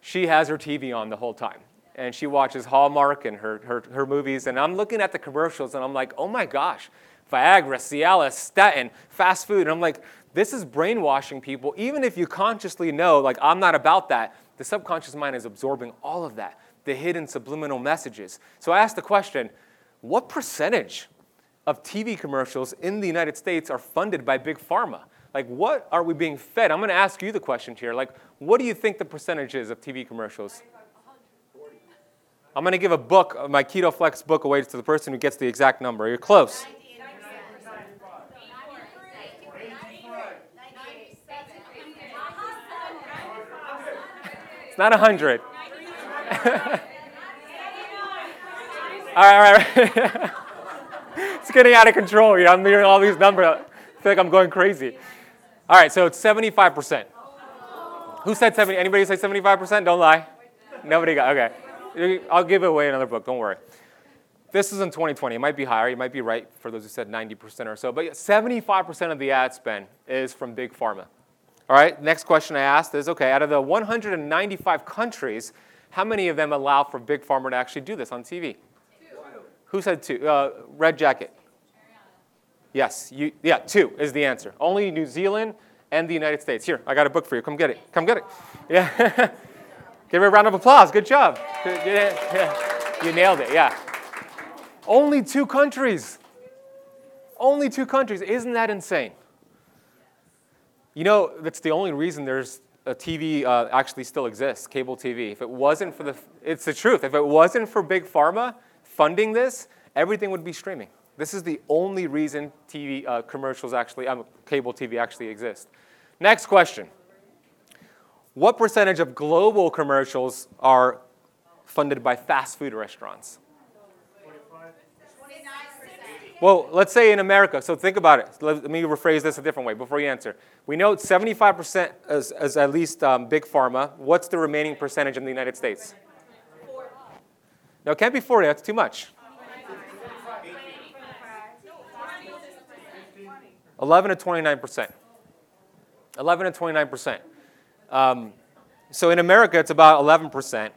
she has her TV on the whole time. And she watches Hallmark and her, her, her movies. And I'm looking at the commercials, and I'm like, oh my gosh, Viagra, Cialis, statin, fast food. And I'm like, this is brainwashing people. Even if you consciously know, like, I'm not about that, the subconscious mind is absorbing all of that, the hidden subliminal messages. So I asked the question what percentage of TV commercials in the United States are funded by big pharma? Like, what are we being fed? I'm going to ask you the question here. Like, what do you think the percentage is of TV commercials? I'm going to give a book, my Keto Flex book, away to the person who gets the exact number. You're close. It's not 100. all right, all right. it's getting out of control. You know, I'm hearing all these numbers. I feel like I'm going crazy. All right, so it's 75%. Who said 70? Anybody say 75%? Don't lie. Nobody got, okay. I'll give away another book, don't worry. This is in 2020. It might be higher. You might be right for those who said 90% or so. But 75% of the ad spend is from Big Pharma. All right, next question I asked is okay, out of the 195 countries, how many of them allow for Big Pharma to actually do this on TV? Two. Who said two? Uh, red jacket. Yes, you, yeah, two is the answer. Only New Zealand and the United States. Here, I got a book for you. Come get it. Come get it. Yeah. Give her a round of applause. Good job. Yeah. You nailed it, yeah. Only two countries. Only two countries. Isn't that insane? You know, that's the only reason there's a TV uh, actually still exists, cable TV. If it wasn't for the, it's the truth. If it wasn't for big pharma funding this, everything would be streaming. This is the only reason TV uh, commercials actually, um, cable TV actually exist. Next question. What percentage of global commercials are funded by fast food restaurants? Well, let's say in America. So think about it. Let, me rephrase this a different way before you answer. We know 75% is, is at least um, big pharma. What's the remaining percentage in the United States? No, it can't be 40. That's too much. 11 to 29 percent. 11 to 29 percent. Um, so in America, it's about 11 percent.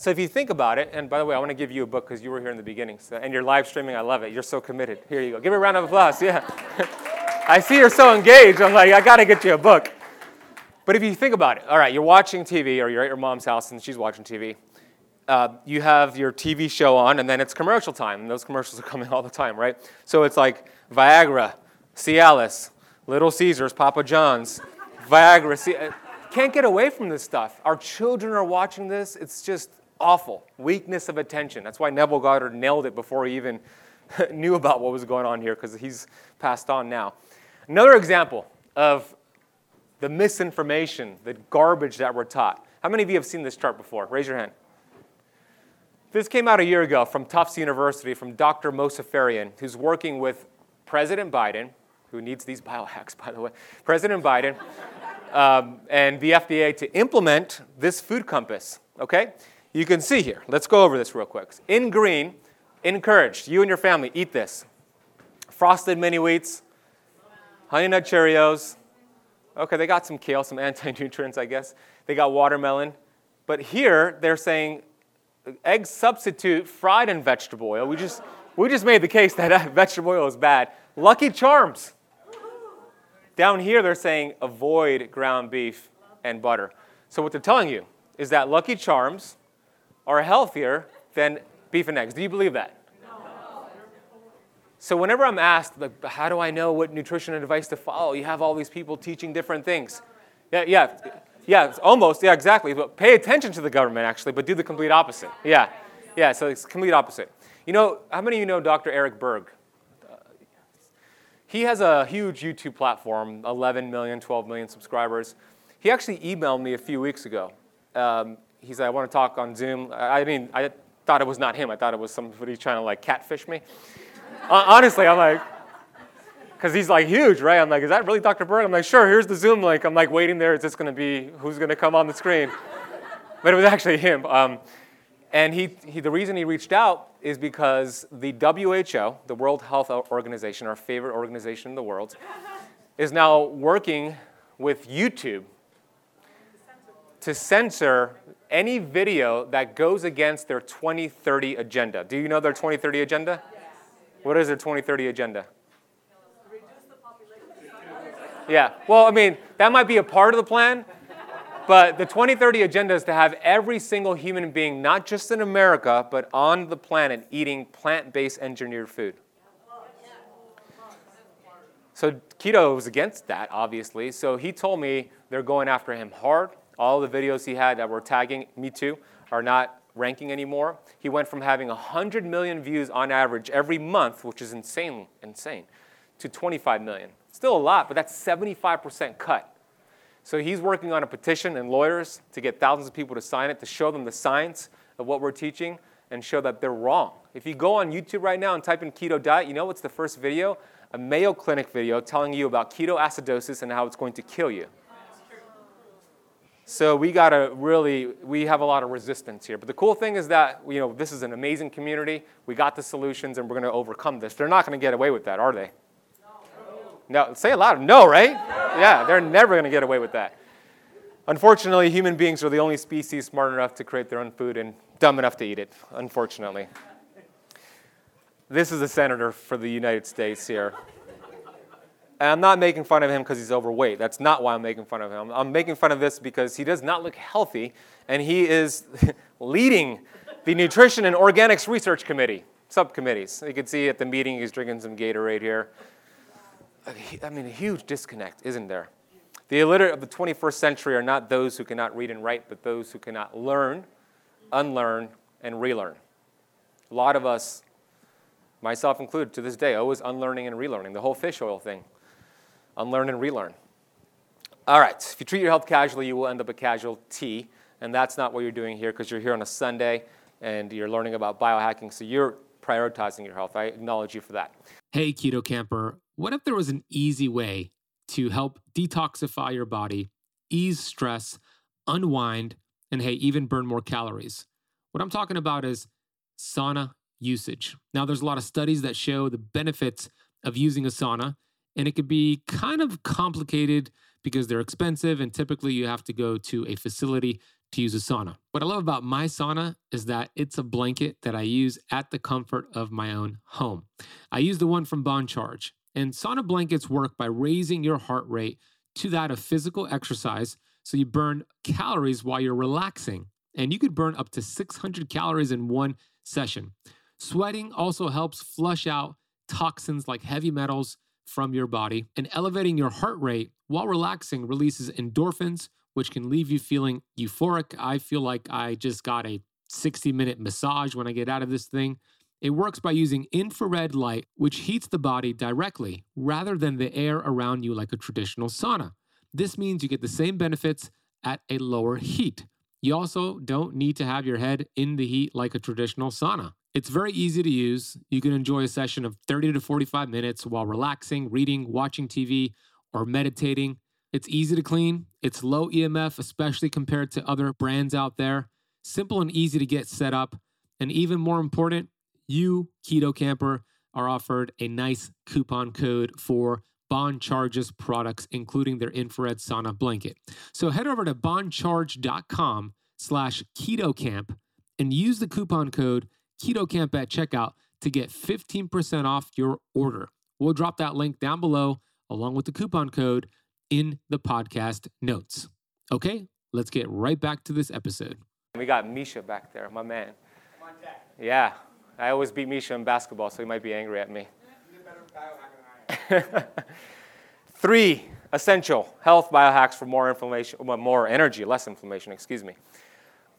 So if you think about it, and by the way, I want to give you a book because you were here in the beginning, so, and you're live streaming. I love it. You're so committed. Here you go. Give me a round of applause. Yeah. I see you're so engaged. I'm like, I got to get you a book. But if you think about it, all right, you're watching TV or you're at your mom's house and she's watching TV. Uh, you have your TV show on, and then it's commercial time, and those commercials are coming all the time, right? So it's like Viagra, Cialis, Little Caesars, Papa John's, Viagra. C- uh, can't get away from this stuff. Our children are watching this. It's just awful. Weakness of attention. That's why Neville Goddard nailed it before he even knew about what was going on here, because he's passed on now. Another example of the misinformation, the garbage that we're taught. How many of you have seen this chart before? Raise your hand. This came out a year ago from Tufts University from Dr. Mozaffarian, who's working with President Biden, who needs these biohacks, by the way, President Biden, um, and the FDA to implement this food compass. Okay? You can see here. Let's go over this real quick. In green, encouraged, you and your family, eat this. Frosted mini wheats, honey nut Cheerios. Okay, they got some kale, some anti nutrients, I guess. They got watermelon. But here, they're saying egg substitute fried in vegetable oil. We just, we just made the case that vegetable oil is bad. Lucky Charms. Down here, they're saying avoid ground beef and butter. So, what they're telling you is that Lucky Charms are healthier than beef and eggs. Do you believe that? So whenever I'm asked, like, how do I know what nutrition advice to follow? You have all these people teaching different things. Yeah, yeah, yeah, almost, yeah, exactly. But pay attention to the government actually, but do the complete opposite. Yeah, yeah. So it's complete opposite. You know, how many of you know Dr. Eric Berg? He has a huge YouTube platform, 11 million, 12 million subscribers. He actually emailed me a few weeks ago. Um, he said, I want to talk on Zoom. I mean, I thought it was not him. I thought it was somebody trying to like catfish me. Honestly, I'm like, because he's like huge, right? I'm like, is that really Dr. Berg? I'm like, sure, here's the Zoom link. I'm like waiting there. Is this going to be, who's going to come on the screen? But it was actually him. Um, and he, he, the reason he reached out is because the WHO, the World Health Organization, our favorite organization in the world, is now working with YouTube to censor any video that goes against their 2030 agenda. Do you know their 2030 agenda? Yes. What is their 2030 agenda? Yeah, well, I mean, that might be a part of the plan, but the 2030 agenda is to have every single human being, not just in America, but on the planet, eating plant based engineered food. So keto was against that, obviously. So he told me they're going after him hard all the videos he had that were tagging me too are not ranking anymore. He went from having 100 million views on average every month, which is insane, insane, to 25 million. Still a lot, but that's 75% cut. So he's working on a petition and lawyers to get thousands of people to sign it to show them the science of what we're teaching and show that they're wrong. If you go on YouTube right now and type in keto diet, you know what's the first video? A Mayo Clinic video telling you about ketoacidosis and how it's going to kill you. So we got to really, we have a lot of resistance here. But the cool thing is that, you know, this is an amazing community. We got the solutions and we're going to overcome this. They're not going to get away with that, are they? No. No, say a lot of No, right? Yeah, they're never going to get away with that. Unfortunately, human beings are the only species smart enough to create their own food and dumb enough to eat it, unfortunately. This is a senator for the United States here. And I'm not making fun of him because he's overweight. That's not why I'm making fun of him. I'm making fun of this because he does not look healthy, and he is leading the Nutrition and Organics Research Committee, subcommittees. You can see at the meeting he's drinking some Gatorade here. I mean, a huge disconnect, isn't there? The illiterate of the 21st century are not those who cannot read and write, but those who cannot learn, unlearn, and relearn. A lot of us, myself included, to this day, always unlearning and relearning. The whole fish oil thing unlearn and relearn. All right, if you treat your health casually, you will end up a casualty, and that's not what you're doing here because you're here on a Sunday and you're learning about biohacking, so you're prioritizing your health. I acknowledge you for that. Hey, Keto Kamper, what if there was an easy way to help detoxify your body, ease stress, unwind, and hey, even burn more calories? What I'm talking about is sauna usage. Now, there's a lot of studies that show the benefits of using a sauna and it could be kind of complicated because they're expensive and typically you have to go to a facility to use a sauna. What I love about my sauna is that it's a blanket that I use at the comfort of my own home. I use the one from BonCharge, and sauna blankets work by raising your heart rate to that of physical exercise so you burn calories while you're relaxing. And you could burn up to 600 calories in one session. Sweating also helps flush out toxins like heavy metals from your body, and elevating your heart rate while relaxing releases endorphins, which can leave you feeling euphoric. I feel like I just got a 60 minute massage when I get out of this thing. It works by using infrared light, which heats the body directly rather than the air around you like a traditional sauna. This means you get the same benefits at a lower heat. You also don't need to have your head in the heat like a traditional sauna. It's very easy to use. You can enjoy a session of 30 to 45 minutes while relaxing, reading, watching TV, or meditating. It's easy to clean. It's low EMF, especially compared to other brands out there. Simple and easy to get set up. And even more important, you, Keto Kamper, are offered a nice coupon code for BonCharge's products, including their infrared sauna blanket. So head over to boncharge.com slash ketokamp and use the coupon code KetoKamp at checkout to get 15% off your order. We'll drop that link down below along with the coupon code in the podcast notes. Okay, let's get right back to this episode. We got Misha back there, my man. Yeah, I always beat Misha in basketball, so he might be angry at me. Three essential health biohacks for more inflammation, more energy, less inflammation, excuse me.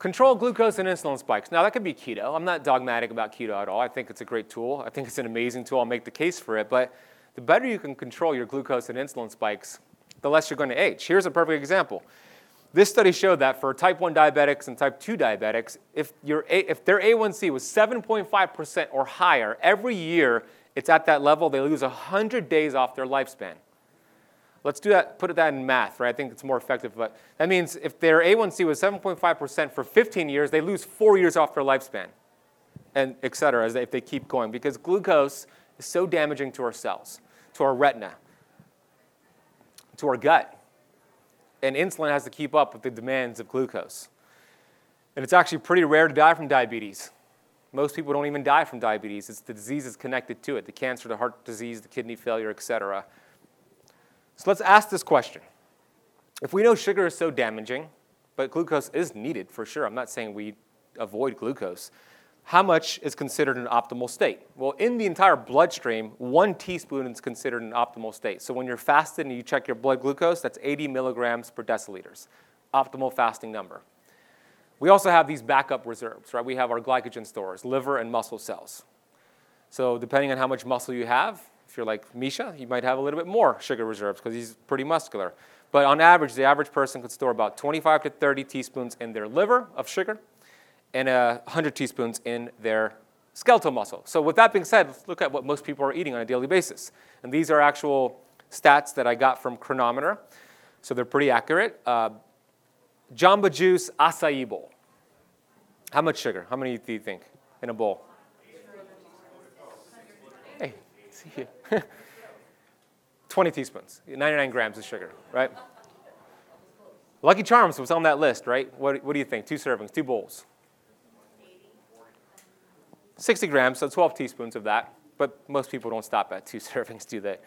Control glucose and insulin spikes. Now, that could be keto. I'm not dogmatic about keto at all. I think it's a great tool. I think it's an amazing tool. I'll make the case for it. But the better you can control your glucose and insulin spikes, the less you're going to age. Here's a perfect example. This study showed that for type 1 diabetics and type 2 diabetics, if, your A, if their A1C was 7.5% or higher, every year it's at that level, they lose 100 days off their lifespan. Let's do that, put it that in math, right? I think it's more effective. But that means if their A1C was 7.5% for 15 years, they lose four years off their lifespan, and et cetera, if they keep going. Because glucose is so damaging to our cells, to our retina, to our gut. And insulin has to keep up with the demands of glucose. And it's actually pretty rare to die from diabetes. Most people don't even die from diabetes. It's the disease is connected to it the cancer, the heart disease, the kidney failure, et cetera. So let's ask this question. If we know sugar is so damaging, but glucose is needed for sure, I'm not saying we avoid glucose, how much is considered an optimal state? Well, in the entire bloodstream, one teaspoon is considered an optimal state. So when you're fasted and you check your blood glucose, that's 80 milligrams per deciliters, optimal fasting number. We also have these backup reserves, right? We have our glycogen stores, liver and muscle cells. So depending on how much muscle you have, if you're like Misha, you might have a little bit more sugar reserves because he's pretty muscular. But on average, the average person could store about 25 to 30 teaspoons in their liver of sugar and uh, 100 teaspoons in their skeletal muscle. So with that being said, let's look at what most people are eating on a daily basis. And these are actual stats that I got from Cronometer, So they're pretty accurate. Uh, Jamba Juice acai bowl. How much sugar? How many do you think in a bowl? Hey, see you. 20 teaspoons, 99 grams of sugar, right? Lucky Charms was on that list, right? What, what do you think? Two servings, two bowls. 60 grams, so 12 teaspoons of that. But most people don't stop at two servings, do they?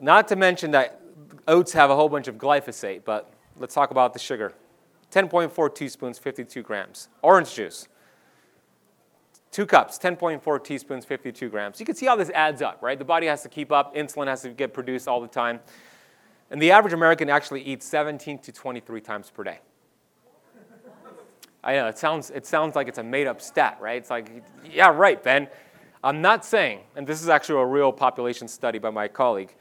Not to mention that oats have a whole bunch of glyphosate, but let's talk about the sugar. 10.4 teaspoons, 52 grams. Orange juice, two cups, 10.4 teaspoons, 52 grams. You can see how this adds up, right? The body has to keep up, insulin has to get produced all the time. And the average American actually eats 17 to 23 times per day. I know, it sounds, it sounds like it's a made up stat, right? It's like, yeah, right, Ben. I'm not saying, and this is actually a real population study by my colleague,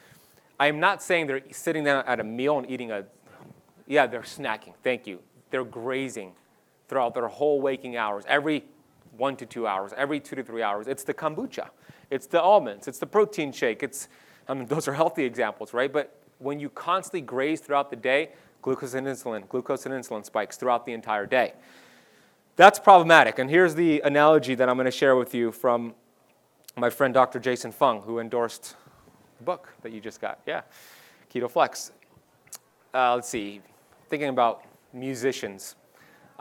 I am not saying they're sitting down at a meal and eating a, yeah, they're snacking, thank you. They're grazing throughout their whole waking hours, every one to two hours, every two to three hours. It's the kombucha, it's the almonds, it's the protein shake. It's, I mean, those are healthy examples, right? But when you constantly graze throughout the day, glucose and insulin, glucose and insulin spikes throughout the entire day. That's problematic. And here's the analogy that I'm going to share with you from my friend Dr. Jason Fung, who endorsed the book that you just got. Yeah, Keto Flex. Uh, let's see, thinking about musicians.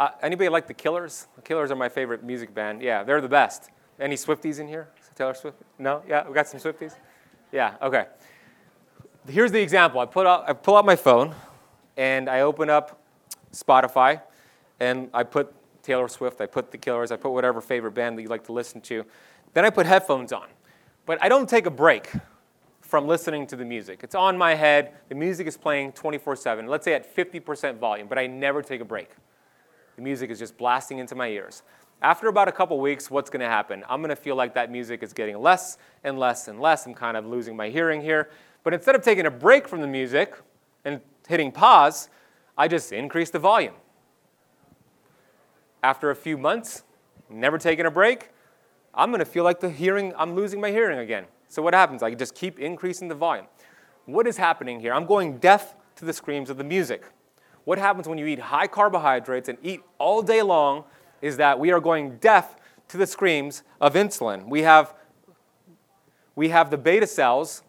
Uh, anybody like the Killers? The Killers are my favorite music band. Yeah, they're the best. Any Swifties in here? Taylor Swift? No? Yeah, we got some Swifties? Yeah, okay. Here's the example. I, put out, I pull out my phone and I open up Spotify and I put Taylor Swift, I put The Killers, I put whatever favorite band that you like to listen to. Then I put headphones on. But I don't take a break from listening to the music. It's on my head, the music is playing 24 7, let's say at 50% volume, but I never take a break. The music is just blasting into my ears. After about a couple weeks, what's going to happen? I'm going to feel like that music is getting less and less and less. I'm kind of losing my hearing here. But instead of taking a break from the music and hitting pause, I just increase the volume. After a few months, never taking a break, I'm going to feel like the hearing, I'm losing my hearing again. So what happens? I just keep increasing the volume. What is happening here? I'm going deaf to the screams of the music. What happens when you eat high carbohydrates and eat all day long is that we are going deaf to the screams of insulin. We have, we have the beta cells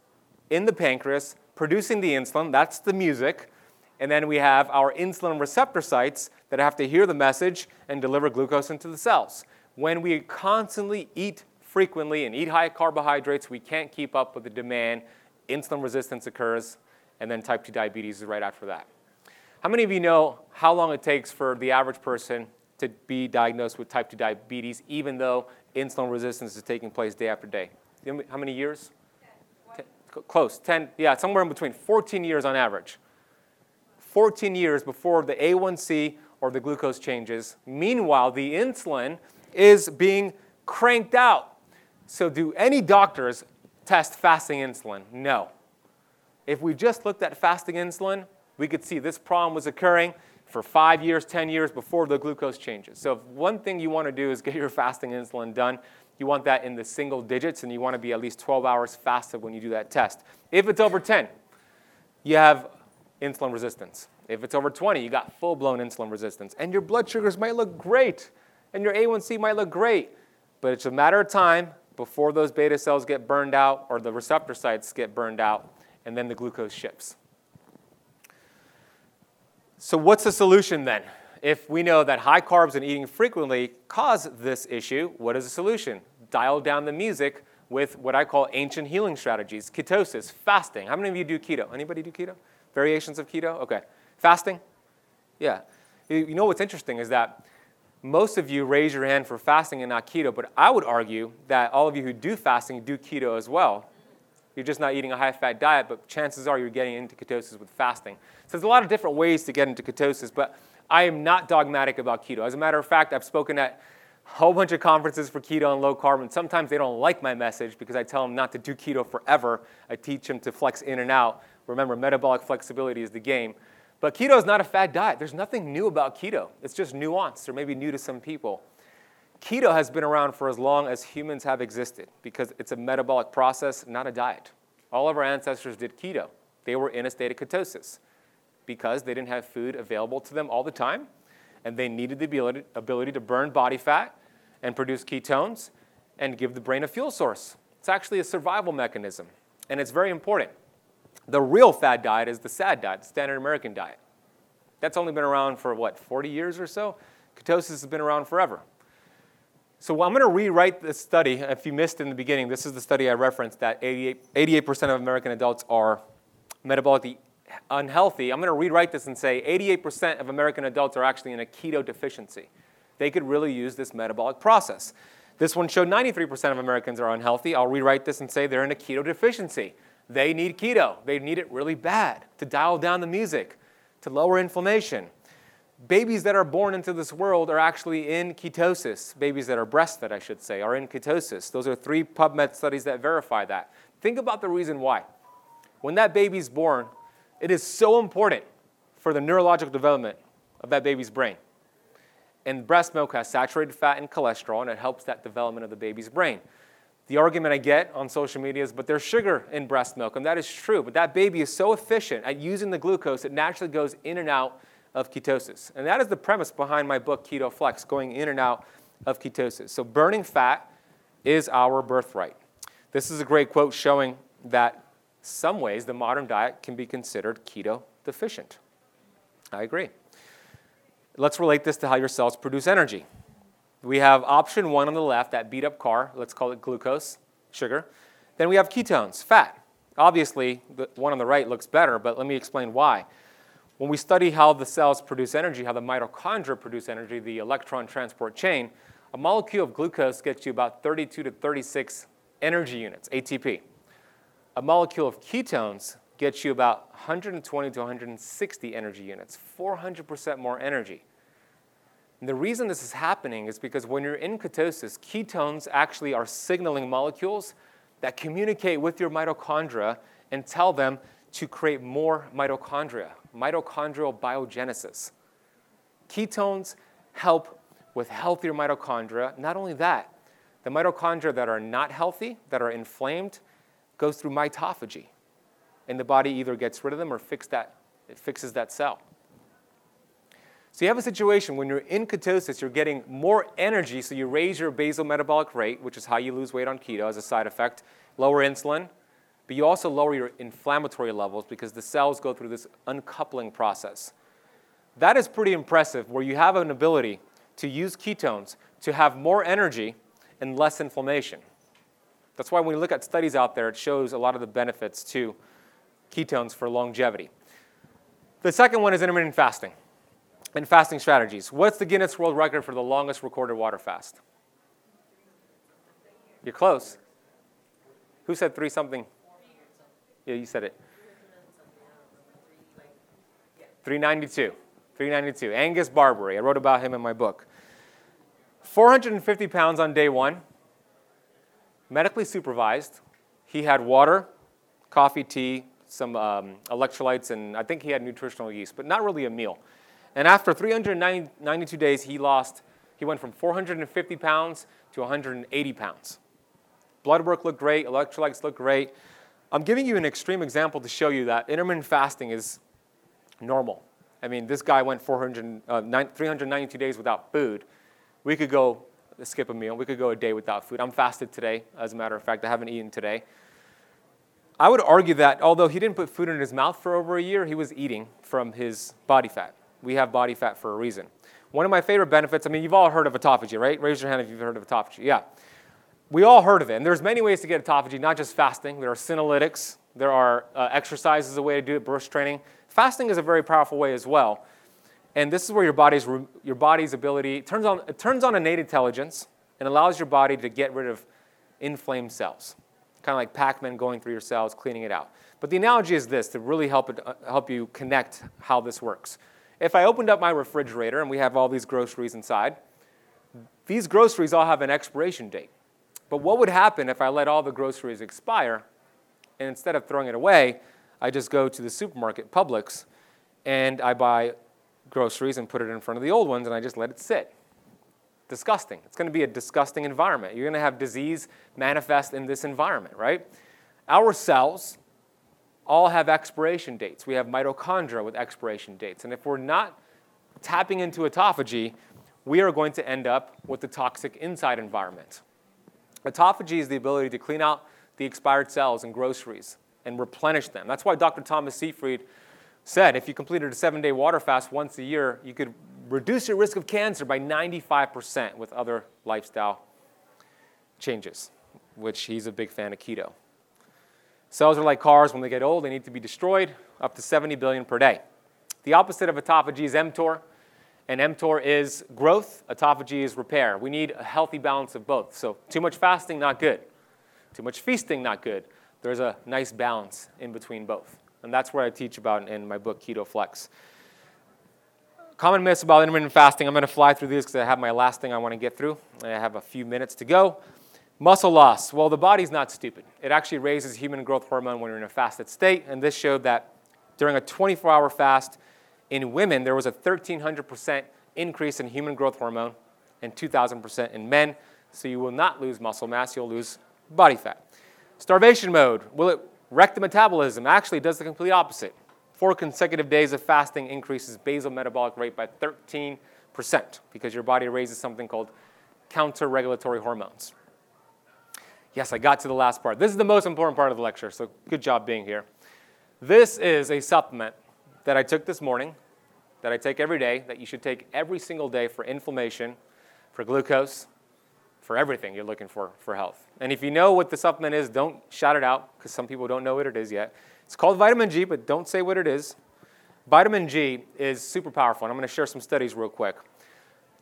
in the pancreas producing the insulin, that's the music, and then we have our insulin receptor sites that have to hear the message and deliver glucose into the cells. When we constantly eat frequently and eat high carbohydrates, we can't keep up with the demand. Insulin resistance occurs, and then type 2 diabetes is right after that. How many of you know how long it takes for the average person to be diagnosed with type 2 diabetes, even though insulin resistance is taking place day after day? How many years? Ten. Close, 10, yeah, somewhere in between, 14 years on average. 14 years before the A1C or the glucose changes. Meanwhile, the insulin is being cranked out. So, do any doctors test fasting insulin? No. If we just looked at fasting insulin, we could see this problem was occurring for five years, 10 years before the glucose changes. So, if one thing you want to do is get your fasting insulin done, you want that in the single digits and you want to be at least 12 hours fasted when you do that test. If it's over 10, you have insulin resistance. If it's over 20, you got full blown insulin resistance. And your blood sugars might look great, and your A1C might look great, but it's a matter of time before those beta cells get burned out or the receptor sites get burned out, and then the glucose shifts. So, what's the solution then? If we know that high carbs and eating frequently cause this issue, what is the solution? Dial down the music with what I call ancient healing strategies ketosis, fasting. How many of you do keto? Anybody do keto? Variations of keto? Okay. Fasting? Yeah. You know what's interesting is that most of you raise your hand for fasting and not keto, but I would argue that all of you who do fasting do keto as well. You're just not eating a high fat diet, but chances are you're getting into ketosis with fasting. So there's a lot of different ways to get into ketosis, but I am not dogmatic about keto. As a matter of fact, I've spoken at a whole bunch of conferences for keto and low carb, and sometimes they don't like my message because I tell them not to do keto forever. I teach them to flex in and out. Remember, metabolic flexibility is the game. But keto is not a fad diet. There's nothing new about keto. It's just nuanced or maybe new to some people. Keto has been around for as long as humans have existed because it's a metabolic process, not a diet. All of our ancestors did keto. They were in a state of ketosis because they didn't have food available to them all the time and they needed the ability, to burn body fat and produce ketones and give the brain a fuel source. It's actually a survival mechanism and it's very important. The real fad diet is the SAD diet, the standard American diet. That's only been around for what, 40 years or so? Ketosis has been around forever. So I'm going to rewrite this study. If you missed in the beginning, this is the study I referenced that 88, percent of American adults are metabolically unhealthy. I'm going to rewrite this and say 88% of American adults are actually in a keto deficiency. They could really use this metabolic process. This one showed 93% of Americans are unhealthy. I'll rewrite this and say they're in a keto deficiency. They need keto. They need it really bad to dial down the music, to lower inflammation babies that are born into this world are actually in ketosis. Babies that are breastfed, I should say, are in ketosis. Those are three PubMed studies that verify that. Think about the reason why. When that baby's born, it is so important for the neurological development of that baby's brain. And breast milk has saturated fat and cholesterol, and it helps that development of the baby's brain. The argument I get on social media is, but there's sugar in breast milk, and that is true. But that baby is so efficient at using the glucose, it naturally goes in and out of ketosis. And that is the premise behind my book, Keto Flex, going in and out of ketosis. So, burning fat is our birthright. This is a great quote showing that some ways the modern diet can be considered keto deficient. I agree. Let's relate this to how your cells produce energy. We have option one on the left, that beat up car, let's call it glucose, sugar. Then we have ketones, fat. Obviously, the one on the right looks better, but let me explain why. When we study how the cells produce energy, how the mitochondria produce energy, the electron transport chain, a molecule of glucose gets you about 32 to 36 energy units, ATP. A molecule of ketones gets you about 120 to 160 energy units, 400% more energy. And the reason this is happening is because when you're in ketosis, ketones actually are signaling molecules that communicate with your mitochondria and tell them to create more mitochondria, mitochondrial biogenesis. Ketones help with healthier mitochondria. Not only that, the mitochondria that are not healthy, that are inflamed, goes through mitophagy. And the body either gets rid of them or fix that, it fixes that cell. So you have a situation when you're in ketosis, you're getting more energy, so you raise your basal metabolic rate, which is how you lose weight on keto as a side effect, lower insulin, but you also lower your inflammatory levels because the cells go through this uncoupling process. That is pretty impressive, where you have an ability to use ketones to have more energy and less inflammation. That's why when we look at studies out there, it shows a lot of the benefits to ketones for longevity. The second one is intermittent fasting and fasting strategies. What's the Guinness World Record for the longest recorded water fast? You're close. Who said three something? Yeah, you said it. 392. 392. Angus Barbieri. I wrote about him in my book. 450 pounds on day one, medically supervised. He had water, coffee, tea, some um, electrolytes, and I think he had nutritional yeast, but not really a meal. And after 392 days, he lost, he went from 450 pounds to 180 pounds. Blood work looked great, electrolytes looked great. I'm giving you an extreme example to show you that intermittent fasting is normal. I mean, this guy went 400, uh, 392 days without food. We could go skip a meal. We could go a day without food. I'm fasted today, as a matter of fact. I haven't eaten today. I would argue that although he didn't put food in his mouth for over a year, he was eating from his body fat. We have body fat for a reason. One of my favorite benefits, I mean, you've all heard of autophagy, right? Raise your hand if you've heard of autophagy. Yeah we all heard of it. And there's many ways to get autophagy, not just fasting. There are senolytics. There are uh, exercises, a way to do it, burst training. Fasting is a very powerful way as well. And this is where your body's, your body's ability turns on, it turns on innate intelligence and allows your body to get rid of inflamed cells. Kind of like Pac-Man going through your cells, cleaning it out. But the analogy is this to really help, it, uh, help you connect how this works. If I opened up my refrigerator and we have all these groceries inside, these groceries all have an expiration date. But what would happen if I let all the groceries expire and instead of throwing it away, I just go to the supermarket, Publix, and I buy groceries and put it in front of the old ones and I just let it sit? Disgusting. It's going to be a disgusting environment. You're going to have disease manifest in this environment, right? Our cells all have expiration dates. We have mitochondria with expiration dates. And if we're not tapping into autophagy, we are going to end up with the toxic inside environment. Autophagy is the ability to clean out the expired cells in groceries and replenish them. That's why Dr. Thomas Seyfried said if you completed a seven day water fast once a year, you could reduce your risk of cancer by 95% with other lifestyle changes, which he's a big fan of keto. Cells are like cars. When they get old, they need to be destroyed up to 70 billion per day. The opposite of autophagy is mTOR, and mTOR is growth. Autophagy is repair. We need a healthy balance of both. So, too much fasting, not good. Too much feasting, not good. There's a nice balance in between both. And that's where I teach about in my book, Keto Flex. Common myths about intermittent fasting. I'm going to fly through these because I have my last thing I want to get through. I have a few minutes to go. Muscle loss. Well, the body's not stupid. It actually raises human growth hormone when you're in a fasted state, and this showed that during a 24 hour fast in women, there was a 1,300% increase in human growth hormone and 2,000% in men. So you will not lose muscle mass, you'll lose body fat. Starvation mode. Will it wreck the metabolism? Actually, it does the complete opposite. Four consecutive days of fasting increases basal metabolic rate by 13% because your body raises something called counter regulatory hormones. Yes, I got to the last part. This is the most important part of the lecture, so good job being here. This is a supplement that I took this morning, that I take every day, that you should take every single day for inflammation, for glucose, for everything you're looking for for health. And if you know what the supplement is, don't shout it out because some people don't know what it is yet. It's called vitamin G, but don't say what it is. Vitamin G is super powerful, and I'm going to share some studies real quick.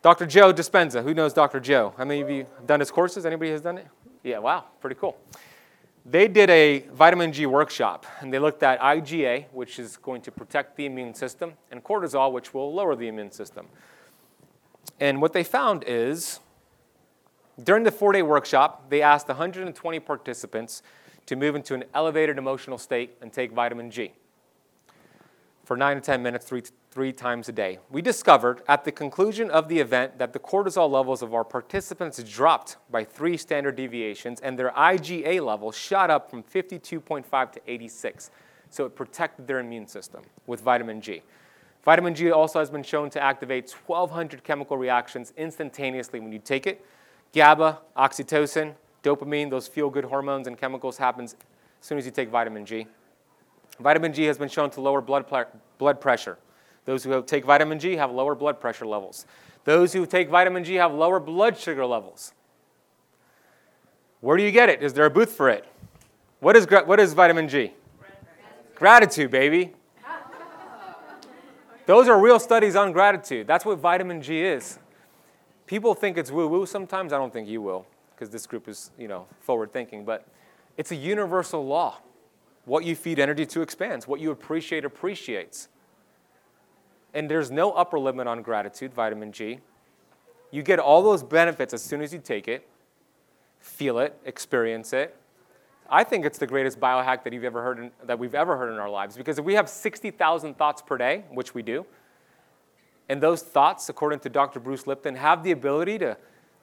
Dr. Joe Dispenza, who knows Dr. Joe? How many of you have done his courses? Anybody has done it? Yeah, wow, pretty cool. They did a vitamin G workshop and they looked at IgA, which is going to protect the immune system, and cortisol, which will lower the immune system. And what they found is during the four day workshop, they asked 120 participants to move into an elevated emotional state and take vitamin G for nine to 10 minutes, three, three times a day. We discovered at the conclusion of the event that the cortisol levels of our participants dropped by three standard deviations, and their IgA level shot up from 52.5 to 86. So it protected their immune system with vitamin G. Vitamin G also has been shown to activate 1,200 chemical reactions instantaneously when you take it. GABA, oxytocin, dopamine, those feel good hormones and chemicals happens as soon as you take vitamin G. Vitamin G has been shown to lower blood, blood pressure. Those who take vitamin G have lower blood pressure levels. Those who take vitamin G have lower blood sugar levels. Where do you get it? Is there a booth for it? What is, what is vitamin G? Gratitude, gratitude baby. Those are real studies on gratitude. That's what vitamin G is. People think it's woo woo sometimes. I don't think you will, because this group is, you know, forward thinking, but it's a universal law. What you feed energy to expands. What you appreciate appreciates. And there's no upper limit on gratitude, vitamin G. You get all those benefits as soon as you take it, feel it, experience it. I think it's the greatest biohack that you've ever heard in, that we've ever heard in our lives because if we have 60,000 thoughts per day, which we do, and those thoughts, according to Dr. Bruce Lipton, have the ability to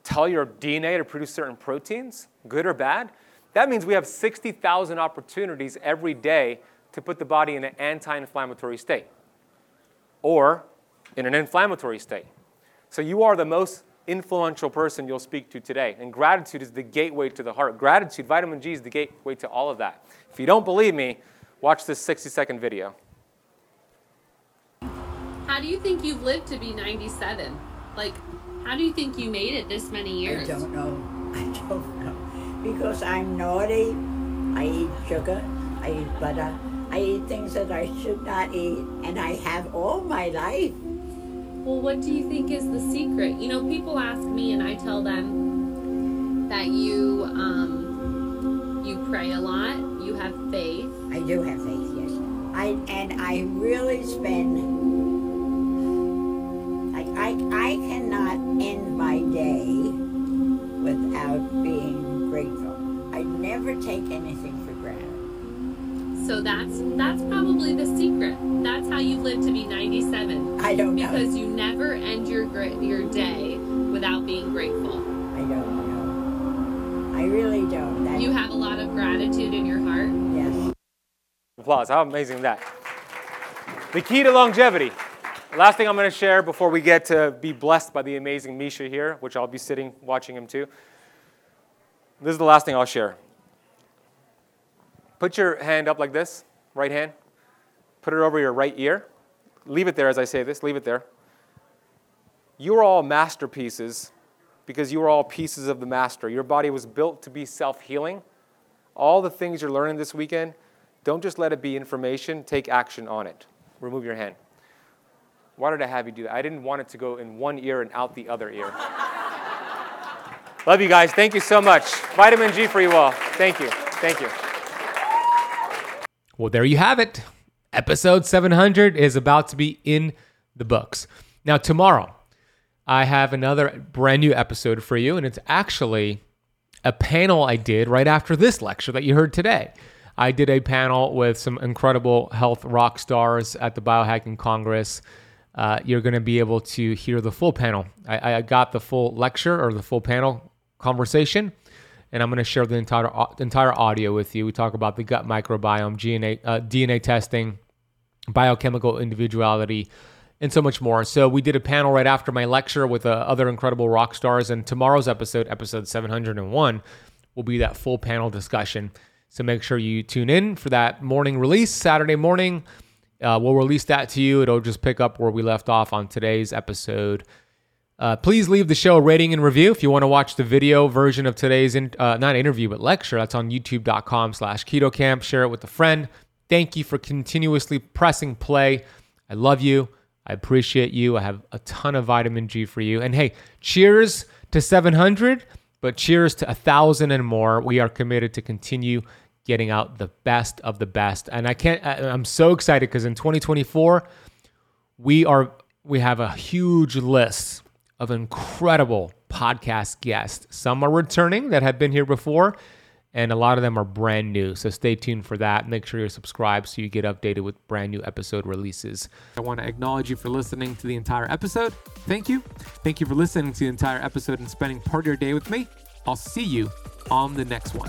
tell your DNA to produce certain proteins, good or bad, that means we have 60,000 opportunities every day to put the body in an anti inflammatory state or in an inflammatory state. So you are the most influential person you'll speak to today. And gratitude is the gateway to the heart. Gratitude, vitamin G, is the gateway to all of that. If you don't believe me, watch this 60 second video. How do you think you've lived to be 97? Like, how do you think you made it this many years? I don't know. I don't know because I'm naughty. I eat sugar, I eat butter, I eat things that I should not eat, and I have all my life. Well, what do you think is the secret? You know, people ask me, and I tell them that you um, you pray a lot, you have faith. I do have faith, yes. I and I really spend that's that's probably the secret. That's how you've lived to be 97. I don't know. Because you never end your your day without being grateful. I don't know. I really don't. That, You have a lot of gratitude in your heart. yes. Applause. How amazing that? The key to longevity. Last thing I'm going to share before we get to be blessed by the amazing Misha here, which I'll be sitting watching him too. This is the last thing I'll share. Put your hand up like this, right hand. Put it over your right ear. Leave it there as I say this, leave it there. You are all masterpieces because you are all pieces of the master. Your body was built to be self healing. All the things you're learning this weekend, don't just let it be information, take action on it. Remove your hand. Why did I have you do that? I didn't want it to go in one ear and out the other ear. Love you guys. Thank you so much. Vitamin G for you all. Thank you. Thank you. Well, there you have it. Episode 700 is about to be in the books. Now, tomorrow, I have another brand new episode for you, and it's actually a panel I did right after this lecture that you heard today. I did a panel with some incredible health rock stars at the Biohacking Congress. Uh, you're going to be able to hear the full panel. I, I got the full lecture or the full panel conversation, and I'm going to share the entire entire audio with you. We talk about the gut microbiome, DNA, uh, DNA testing, biochemical individuality, and so much more. So we did a panel right after my lecture with uh, other incredible rock stars, and tomorrow's episode, episode 701, will be that full panel discussion. So make sure you tune in for that morning release, Saturday morning. Uh, we'll release that to you. It'll just pick up where we left off on today's episode. Uh, please leave the show a rating and review if you want to watch the video version of today's in, uh, not interview but lecture. That's on YouTube.com slash Keto Kamp. Share it with a friend. Thank you for continuously pressing play. I love you. I appreciate you. I have a ton of vitamin G for you. And hey, cheers to 700, but cheers to a thousand and more. We are committed to continue getting out the best of the best. And I can't. I'm so excited because in 2024 we are we have a huge list of incredible podcast guests. Some are returning that have been here before, and a lot of them are brand new. So stay tuned for that. Make sure you're subscribed so you get updated with brand new episode releases. I want to acknowledge you for listening to the entire episode. Thank you. Thank you for listening to the entire episode and spending part of your day with me. I'll see you on the next one.